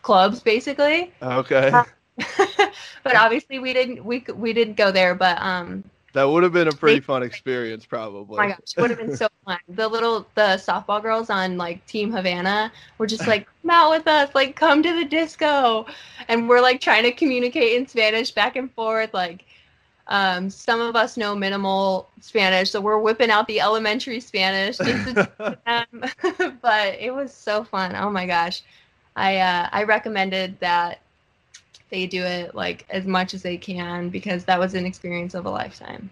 clubs basically. Okay, <laughs> but obviously we didn't we we didn't go there, but um that would have been a pretty fun experience, probably. oh my gosh, it would have been so <laughs> fun. The little the softball girls on like Team Havana were just like, come out with us, like come to the disco. And we're like trying to communicate in Spanish back and forth. Like um some of us know minimal Spanish, so we're whipping out the elementary Spanish just to <laughs> them. <laughs> but it was so fun. Oh my gosh. I uh I recommended that they do it like as much as they can because that was an experience of a lifetime.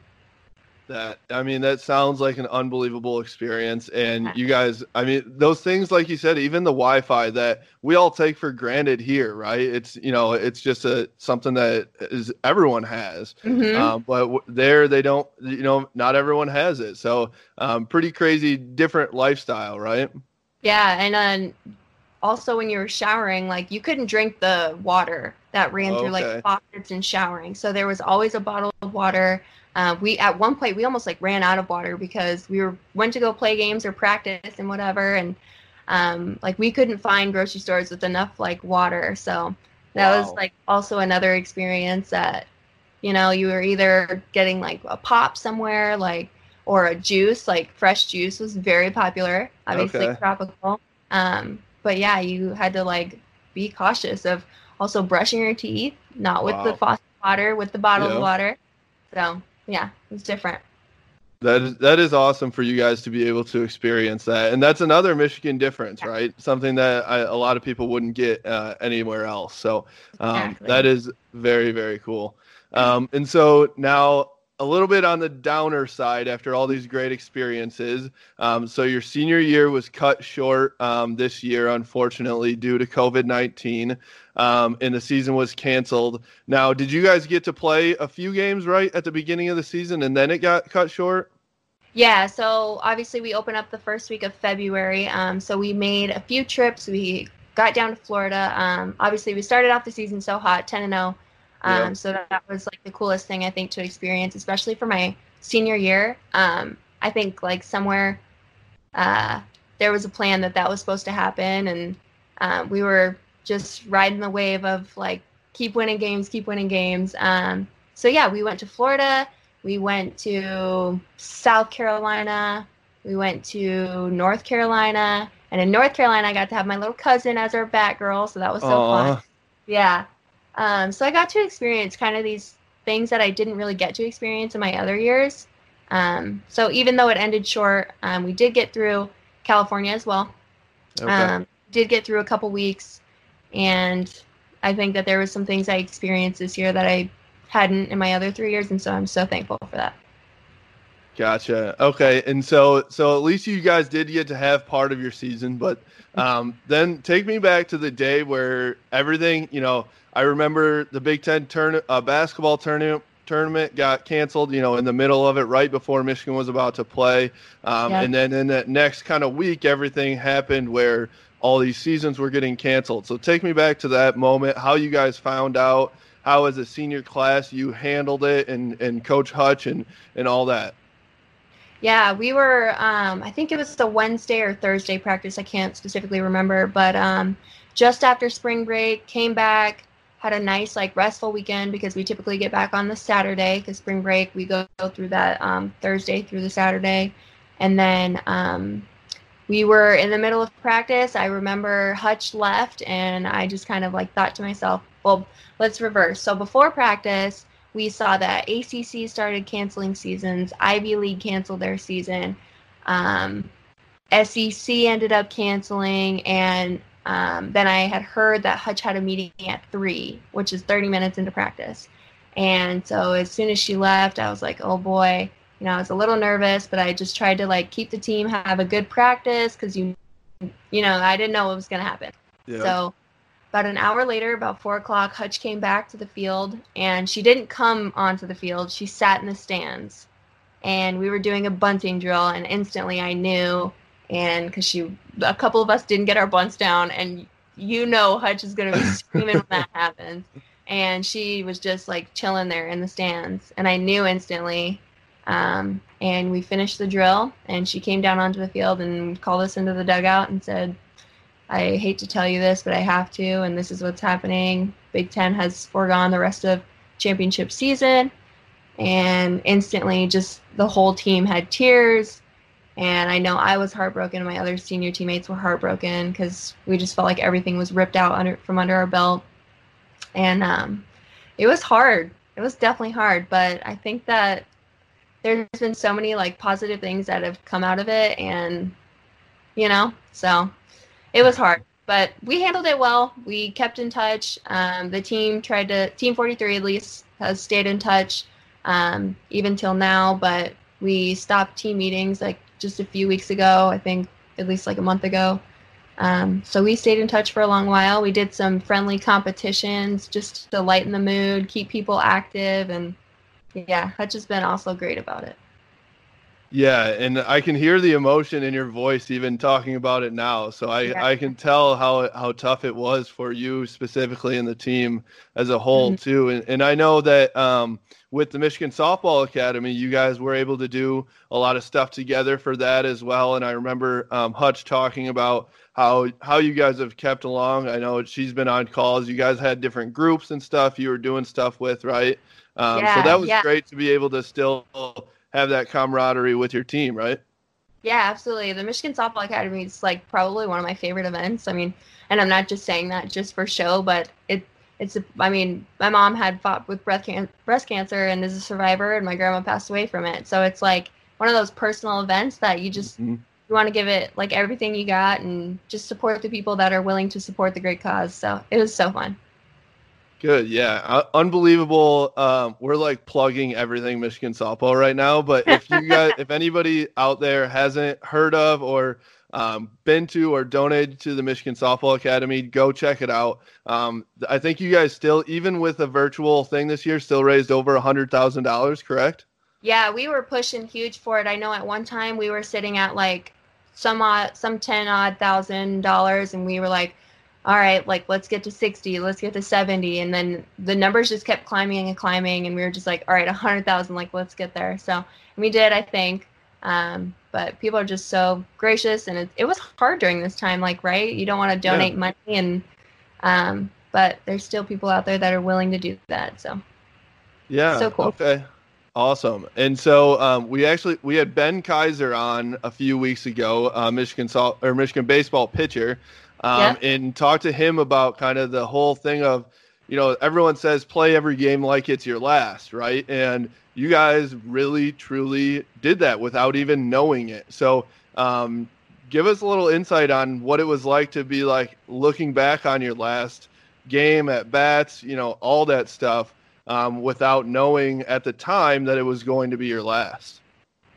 That I mean, that sounds like an unbelievable experience. And you guys, I mean, those things, like you said, even the Wi-Fi that we all take for granted here, right? It's you know, it's just a something that is everyone has. Mhm. Um, but w- there, they don't. You know, not everyone has it. So, um, pretty crazy, different lifestyle, right? Yeah, and then also when you were showering, like you couldn't drink the water that ran through like faucets and showering. So there was always a bottle of water. Uh, we at one point we almost like ran out of water because we were went to go play games or practice and whatever, and Um, like we couldn't find grocery stores with enough like water, so that Wow. was like also another experience that you know you were either getting like a pop somewhere like or a juice like fresh juice was very popular obviously Okay. tropical um but yeah you had to like be cautious of also brushing your teeth not with the faucet water with the bottled Yeah. water so yeah it's different That is that is awesome for you guys to be able to experience that, and that's another Michigan difference, Yeah. right? Something that I, a lot of people wouldn't get uh, anywhere else. So um, Exactly. that is very very cool. Um, and so now a little bit on the downer side after all these great experiences. Um, so your senior year was cut short um, this year, unfortunately, due to COVID nineteen, um, and the season was canceled. Now, did you guys get to play a few games right at the beginning of the season, and then it got cut short? Yeah, so obviously we open up the first week of February. Um, so we made a few trips. We got down to Florida. Um, obviously we started off the season so hot, 10 and 0. Um, Yeah. So that, was like the coolest thing I think to experience, especially for my senior year. Um, I think like somewhere uh, there was a plan that that was supposed to happen, and um, we were just riding the wave of like keep winning games, keep winning games. Um, so yeah, we went to Florida. We went to South Carolina. We went to North Carolina. And in North Carolina, I got to have my little cousin as our Batgirl. So that was so Aw. fun. Yeah. Um, so I got to experience kind of these things that I didn't really get to experience in my other years. Um, so even though it ended short, um, we did get through California as well. Okay. Um, did get through a couple weeks, and I think that there was some things I experienced this year that I hadn't in my other three years, and so I'm so thankful for that. Gotcha. Okay, and so so at least you guys did get to have part of your season, but um, <laughs> then take me back to the day where everything. You know, I remember the Big Ten turn uh, basketball tournament tournament got canceled. You know, in the middle of it, right before Michigan was about to play, um, Yeah. and then in that next kind of week, everything happened where all these seasons were getting canceled. So take me back to that moment. How you guys found out. How, as a senior class, you handled it, and, and Coach Hutch and, and all that. Yeah, we were. Um, I think it was the Wednesday or Thursday practice. I can't specifically remember, but um, just after spring break, came back, had a nice like restful weekend because we typically get back on the Saturday because spring break we go, through that um, Thursday through the Saturday, and then um, we were in the middle of practice. I remember Hutch left, and I just kind of like thought to myself, well, let's reverse. So before practice we saw that ACC started canceling seasons, Ivy League canceled their season, um, SEC ended up canceling, and um, then I had heard that Hutch had a meeting at three, which is 30 minutes into practice. And so as soon as she left, I was like, oh boy, you know, I was a little nervous, but I just tried to like keep the team have a good practice because you, you know, I didn't know what was going to happen. Yeah. So about an hour later, about four o'clock, Hutch came back to the field and she didn't come onto the field. She sat in the stands and we were doing a bunting drill and instantly I knew and because she a couple of us didn't get our bunts down and you know Hutch is gonna be <laughs> screaming when that happens. And she was just like chilling there in the stands and I knew instantly. Um, and we finished the drill and she came down onto the field and called us into the dugout and said, I hate to tell you this, but I have to, and this is what's happening. Big Ten has foregone the rest of championship season, and instantly, just the whole team had tears. And I know I was heartbroken, my other senior teammates were heartbroken because we just felt like everything was ripped out under from under our belt, and um, it was hard. It was definitely hard, but I think that there's been so many like positive things that have come out of it, and you know, so it was hard, but we handled it well. We kept in touch. Um, the team tried to, Team 43 at least has stayed in touch um, even till now, but we stopped team meetings like just a few weeks ago, I think at least like a month ago. Um, so we stayed in touch for a long while. We did some friendly competitions just to lighten the mood, keep people active, and yeah, Hutch has been also great about it. Yeah, and I can hear the emotion in your voice even talking about it now. So I, Yeah. I can tell how how tough it was for you specifically and the team as a whole Mhm. too. And and I know that um, with the Michigan Softball Academy, you guys were able to do a lot of stuff together for that as well. And I remember um, Hutch talking about how how you guys have kept along. I know she's been on calls. You guys had different groups and stuff you were doing stuff with, right? Um, so that was yeah. great to be able to still have that camaraderie with your team, right? Yeah, absolutely. The Michigan Softball Academy is like probably one of my favorite events. I mean, and I'm not just saying that just for show, but it it's a, I mean, my mom had fought with breast can- breast cancer and is a survivor, and my grandma passed away from it. So it's like one of those personal events that you just Mhm. you want to give it like everything you got and just support the people that are willing to support the great cause. So it was so fun. Good, yeah, uh, unbelievable. Um, we're like plugging everything Michigan softball right now, but if you <laughs> guys, if anybody out there hasn't heard of or um, been to or donated to the Michigan Softball Academy, go check it out. Um, I think you guys still, even with a virtual thing this year, still raised over a hundred thousand dollars. Correct? Yeah, we were pushing huge for it. I know at one time we were sitting at like some odd, some ten odd thousand dollars, and we were like, all right, like let's get to sixty, let's get to seventy, and then the numbers just kept climbing and climbing, and we were just like, all right, a hundred thousand, like let's get there. So we did, I think. Um, but people are just so gracious, and it, it was hard during this time, like right, you don't want to Yeah. donate money, and um, but there's still people out there that are willing to do that. So Yeah. So cool. Okay. Awesome. And so um, we actually we had Ben Keizer on a few weeks ago, uh, Michigan salt or Michigan baseball pitcher, um, and talk to him about kind of the whole thing of, you know, everyone says play every game like it's your last, right? And you guys really truly did that without even knowing it. So um, give us a little insight on what it was like to be like looking back on your last game at bats, you know, all that stuff um, without knowing at the time that it was going to be your last.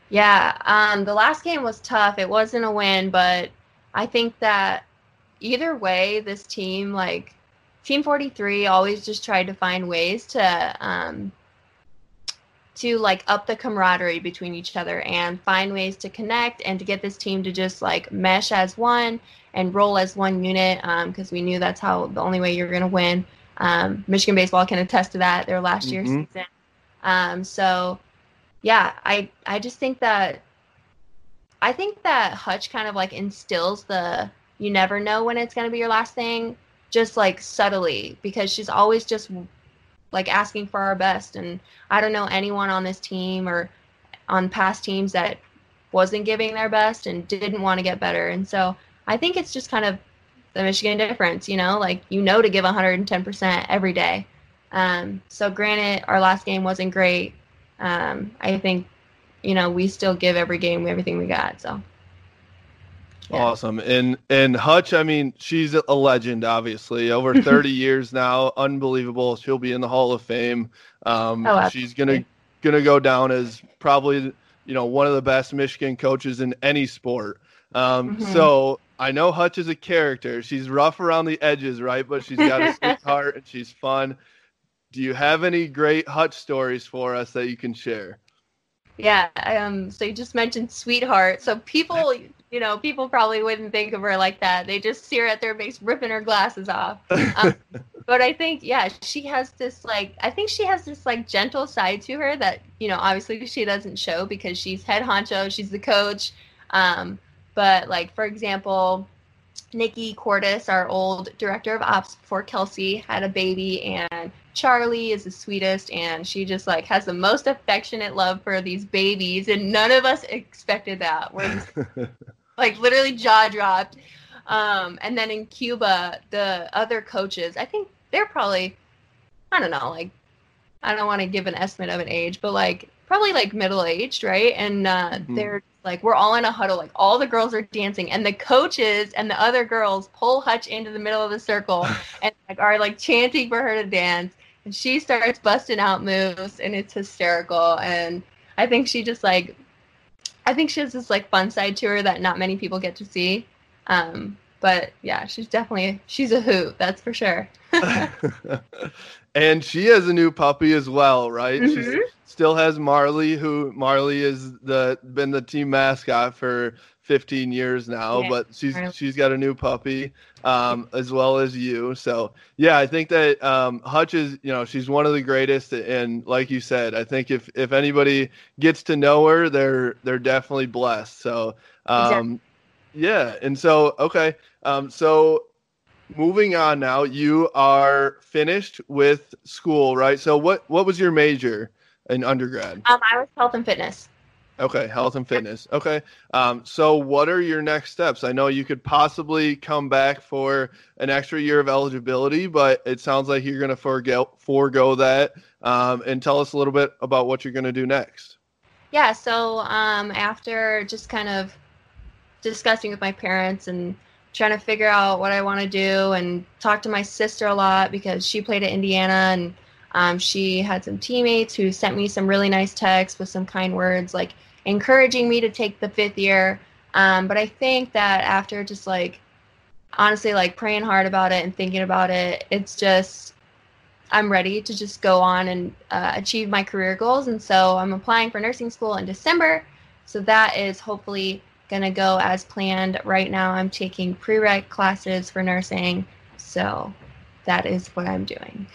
Yeah, um, the last game was tough. It wasn't a win, but I think that either way, this team, like Team 43, always just tried to find ways to um, to like up the camaraderie between each other and find ways to connect and to get this team to just like mesh as one and roll as one unit because we knew that's how the only way you're going to win. Um, Michigan baseball can attest to that. Their last year's Mhm. season. Um, so yeah, I I just think that I think that Hutch kind of like instills the you never know when it's going to be your last thing just like subtly because she's always just like asking for our best and I don't know anyone on this team or on past teams that wasn't giving their best and didn't want to get better and so I think it's just kind of the Michigan difference, you know, like you know to give 110% every day. Um, so granted, our last game wasn't great. Um, I think, you know, we still give every game everything we got. So Yeah. Awesome. And and Hutch, I mean, she's a legend, obviously. Over <laughs> 30 years now. Unbelievable. She'll be in the Hall of Fame. Um, Oh, she's gonna gonna go down as probably you know one of the best Michigan coaches in any sport. Um, Mhm. So I know Hutch is a character. She's rough around the edges, right? But she's got a <laughs> sweet heart and she's fun. Do you have any great Hutch stories for us that you can share? yeah, um, so you just mentioned sweetheart. So people, you know, people probably wouldn't think of her like that. They just see her at their base ripping her glasses off. <laughs> Um, but I think, yeah, she has this like, I think she has this like gentle side to her that, you know, obviously she doesn't show because she's head honcho, she's the coach. Um, but like, for example, Nikki Cordis, our old director of ops before Kelsey, had a baby, and Charlie is the sweetest, and she just like has the most affectionate love for these babies, and none of us expected that. We're just <laughs> like literally jaw dropped. Um, and then in Cuba, the other coaches, I think they're probably, I don't know, like, I don't want to give an estimate of an age, but like probably like middle aged, right? And uh, Mhm. they're like, we're all in a huddle, like all the girls are dancing, and the coaches and the other girls pull Hutch into the middle of the circle <laughs> and like are like chanting for her to dance, and she starts busting out moves, and it's hysterical. And I think she just like I think she has this like fun side to her that not many people get to see. Um, but yeah, she's definitely she's a hoot. That's for sure. <laughs> and she has a new puppy as well, right? She Mhm. still has Marley, who Marley is the been the team mascot for 15 years now, Yeah, but she's Marley. she's got a new puppy, um, as well as you. So yeah, I think that um, Hutch is, you know, she's one of the greatest, and like you said, I think if if anybody gets to know her, they're they're definitely blessed. So um, yeah, and so okay, um, so moving on now you are finished with school right so what what was your major in undergrad Um, I was health and fitness. Okay health and fitness. Okay um, so what are your next steps? I know you could possibly come back for an extra year of eligibility but it sounds like you're going to forego forego that um, and tell us a little bit about what you're going to do next. Yeah, so um, after just kind of discussing with my parents and trying to figure out what I want to do and talk to my sister a lot because she played at Indiana and um, she had some teammates who sent me some really nice texts with some kind words like encouraging me to take the fifth year. Um, but I think that after just like honestly like praying hard about it and thinking about it, it's just I'm ready to just go on and uh, achieve my career goals. And so I'm applying for nursing school in December. So that is hopefully going to go as planned. Right now, I'm taking prereq classes for nursing. So that is what I'm doing.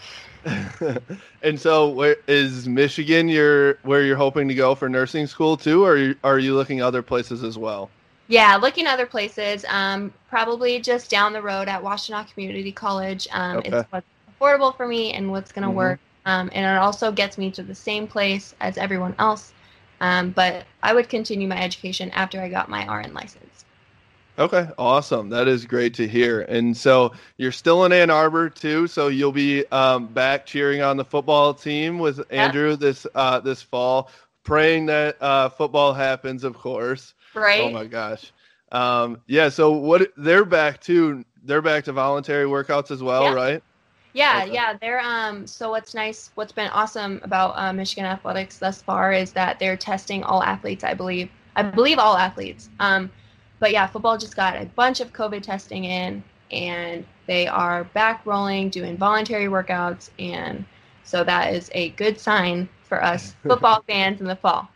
<laughs> and so where is michigan your where you're hoping to go for nursing school too or are you, are you looking other places as well Yeah, looking other places. Um, probably just down the road at Washtenaw Community College. Um, Okay. It's what's affordable for me and what's going to Mhm. work. Um, and it also gets me to the same place as everyone else. Um, but I would continue my education after I got my RN license. Okay, awesome. That is great to hear. And so you're still in Ann Arbor too, so you'll be um, back cheering on the football team with Andrew this uh, this fall, praying that uh, football happens, of course. Right? Oh my gosh. Um, yeah. So what they're back to? They're back to voluntary workouts as well, Yeah. right? Yeah, Okay. yeah. They're um. So what's nice, what's been awesome about uh, Michigan athletics thus far is that they're testing all athletes. I believe. I believe all athletes. Um, but yeah, football just got a bunch of COVID testing in, and they are back rolling, doing voluntary workouts, and so that is a good sign for us <laughs> football fans in the fall.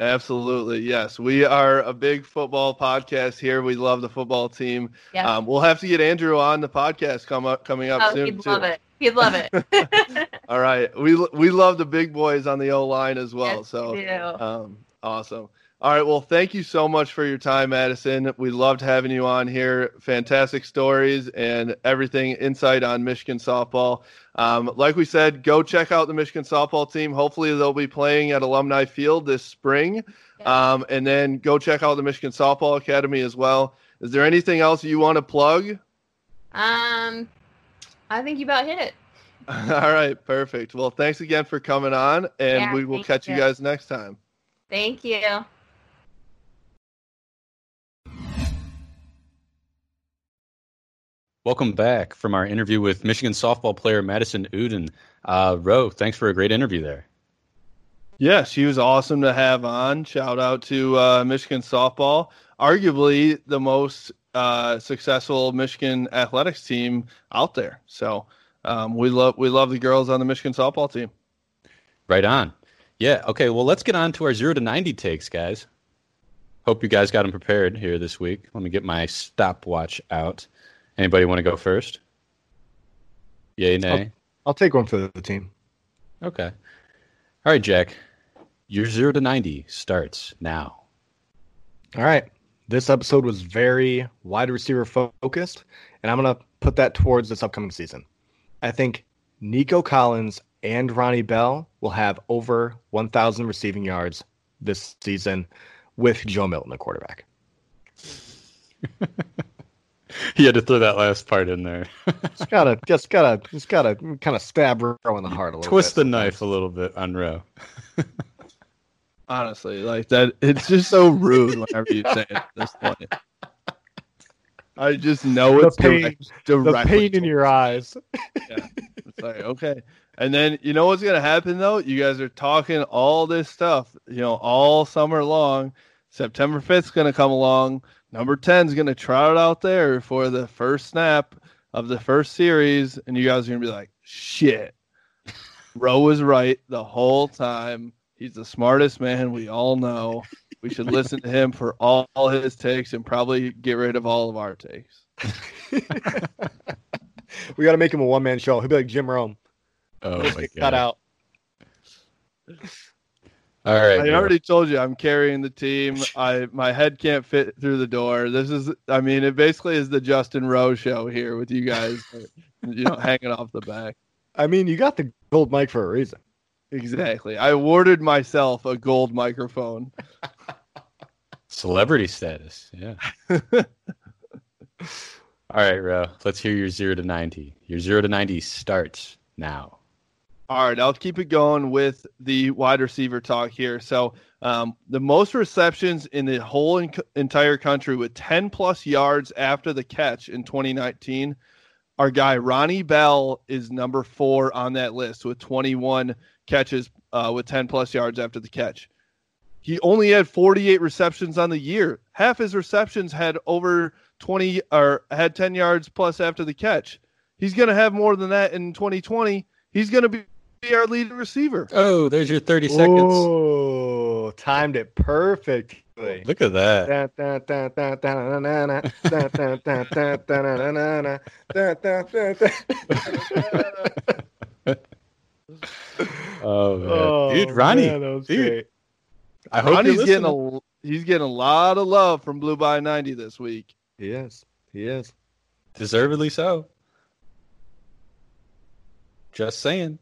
Absolutely, yes. We are a big football podcast here. We love the football team. Yeah. Um, we'll have to get Andrew on the podcast come up coming up oh, soon he'd too. love it. He'd love it. <laughs> <laughs> All right, we we love the big boys on the O line as well. Yes, so we um, awesome. All right, well, thank you so much for your time, Madison. We loved having you on here. Fantastic stories and everything insight on Michigan softball. Um, like we said, go check out the Michigan softball team. Hopefully, they'll be playing at Alumni Field this spring. Um, and then go check out the Michigan Softball Academy as well. Is there anything else you want to plug? um, I think you about hit it. <laughs> All right, perfect. Well, thanks again for coming on, and Yeah, we will catch you you. guys next time. Thank you. Welcome back from our interview with Michigan softball player Madison Uden. Uh, Ro, thanks for a great interview there. Yeah, she was awesome to have on. Shout out to uh, Michigan softball, arguably the most uh, successful Michigan athletics team out there. So um, we love we love the girls on the Michigan softball team. Right on. Yeah. Okay. Well, let's get on to our zero to ninety takes, guys. Hope you guys got them prepared here this week. Let me get my stopwatch out. Anybody want to go first? Yay, nay. I'll take one for the team. Okay. All right, Jack. Your zero to ninety starts now. All right. This episode was very wide receiver focused, and I'm going to put that towards this upcoming season. I think Nico Collins and Ronnie Bell will have over 1,000 receiving yards this season with Joe Milton, the quarterback. <laughs> <laughs> You had to throw that last part in there. <laughs> Just gotta, just gotta, just gotta kind of stab Roe in the heart a little Twist bit the knife a little bit on Ro. Honestly, like that, it's just so rude whenever you say it at this point. I just know The it's pain, direct, the pain in your eyes. It's like, okay. And then you know what's gonna happen though? You guys are talking all this stuff, you know, all summer long. September 5th is gonna come along. Number 10 is going to trot out there for the first snap of the first series, and you guys are going to be like, shit. Roe was right the whole time. He's the smartest man we all know. We should <laughs> listen to him for all, all his takes and probably get rid of all of our takes. <laughs> we got to make him a one man show. He'll be like Jim Rome. Oh my god! cut out. All right, I bro. already told you I'm carrying the team. I my head can't fit through the door. This is I mean it basically is the Justin Rowe show here with you guys <laughs> you know hanging off the back. I mean, you got the gold mic for a reason. Exactly. I awarded myself a gold microphone. <laughs> celebrity status. Yeah. <laughs> All right, Ro. Let's hear your zero to ninety. Your zero to ninety starts now. All right, I'll keep it going with the wide receiver talk here. So, um, the most receptions in the whole en- entire country with 10 plus yards after the catch in 2019, our guy Ronnie Bell is number four on that list with 21 catches uh, with 10 plus yards after the catch. He only had 48 receptions on the year. Half his receptions had over 20 or had 10 yards plus after the catch. He's going to have more than that in 2020. He's going to be our leading receiver. Oh, there's your thirty seconds. Oh, timed it perfectly. Look at that. Oh, man. Oh, dude, Ronnie. man, dude, great. I hope Ronnie's getting a he's getting a lot of love from Blue by 90 this week. He is. He is. deservedly so. Just saying.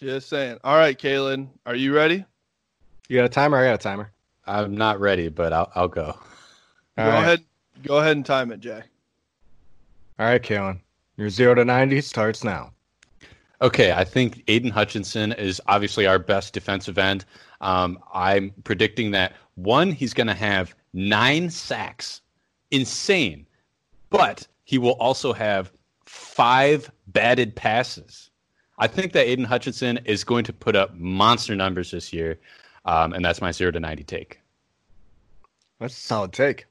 Just saying. All right, Kalen, are you ready? You got a timer? I got a timer. I'm not ready, but I'll I'll go. All go right. ahead. Go ahead and time it, Jay. All right, Kalen. Your zero to ninety starts now. Okay, I think Aidan Hutchinson is obviously our best defensive end. Um, I'm predicting that one, he's going to have nine sacks, insane, but he will also have five batted passes. I think that Aidan Hutchinson is going to put up monster numbers this year, um, and that's my zero to ninety take. That's a solid take.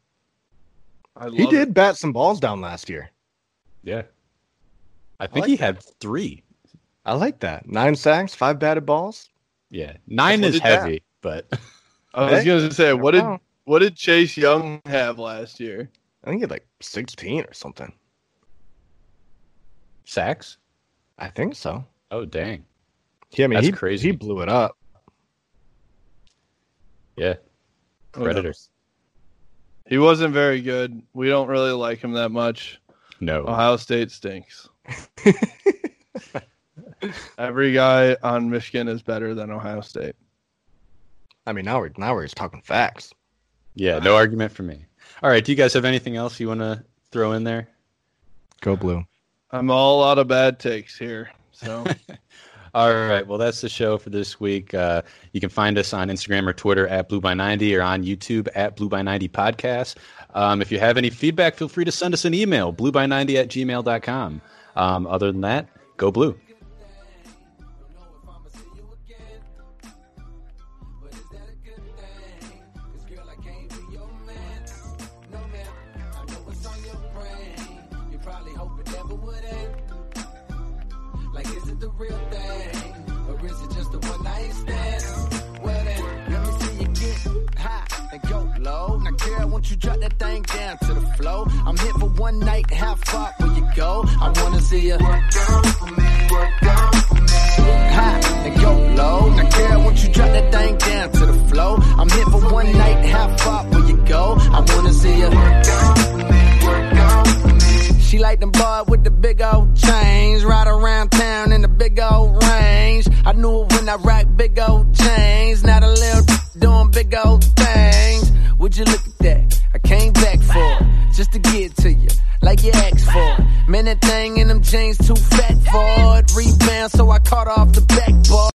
I love He did it. bat some balls down last year. Yeah, I think like he that. had three. I like that. Nine sacks, five batted balls. Yeah, nine is did that- heavy, but I was going to say, what did what did Chase Young have last year? I think he had like sixteen or something. sacks. I think so. Oh dang, Yeah, I mean That's he crazy. he blew it up. yeah, predator. He wasn't very good. We don't really like him that much. No. Ohio State stinks. <laughs> Every guy on Michigan is better than Ohio State. I mean now we're now we're just talking facts. Yeah, no argument for me. All right, do you guys have anything else you want to throw in there? Go blue. I'm all out of bad takes here. So <laughs> All right, well, that's the show for this week. Uh, you can find us on Instagram or Twitter at Blue by 90 or on YouTube at Blue by 90 Podcast. Um, if you have any feedback, feel free to send us an email, blueby90 at gmail.com. Um, other than that, go blue. Won't you drop that thing down to the flow? I'm here for one night, how far will you go? I wanna see you work out for me, work out for me. High and go low. Now girl, won't you drop that thing down to the flow? I'm here for one night, how far will you go? I wanna see you work out for me, work out for me. She like them boy with the big old chains, ride around town in the big old range. I knew it when I rock big old chains, not a little doing big old things. Would you look at that? I came back for it, just to get to you, like you asked for. Man, that thing in them jeans too fat for it. Rebound, so I caught off the back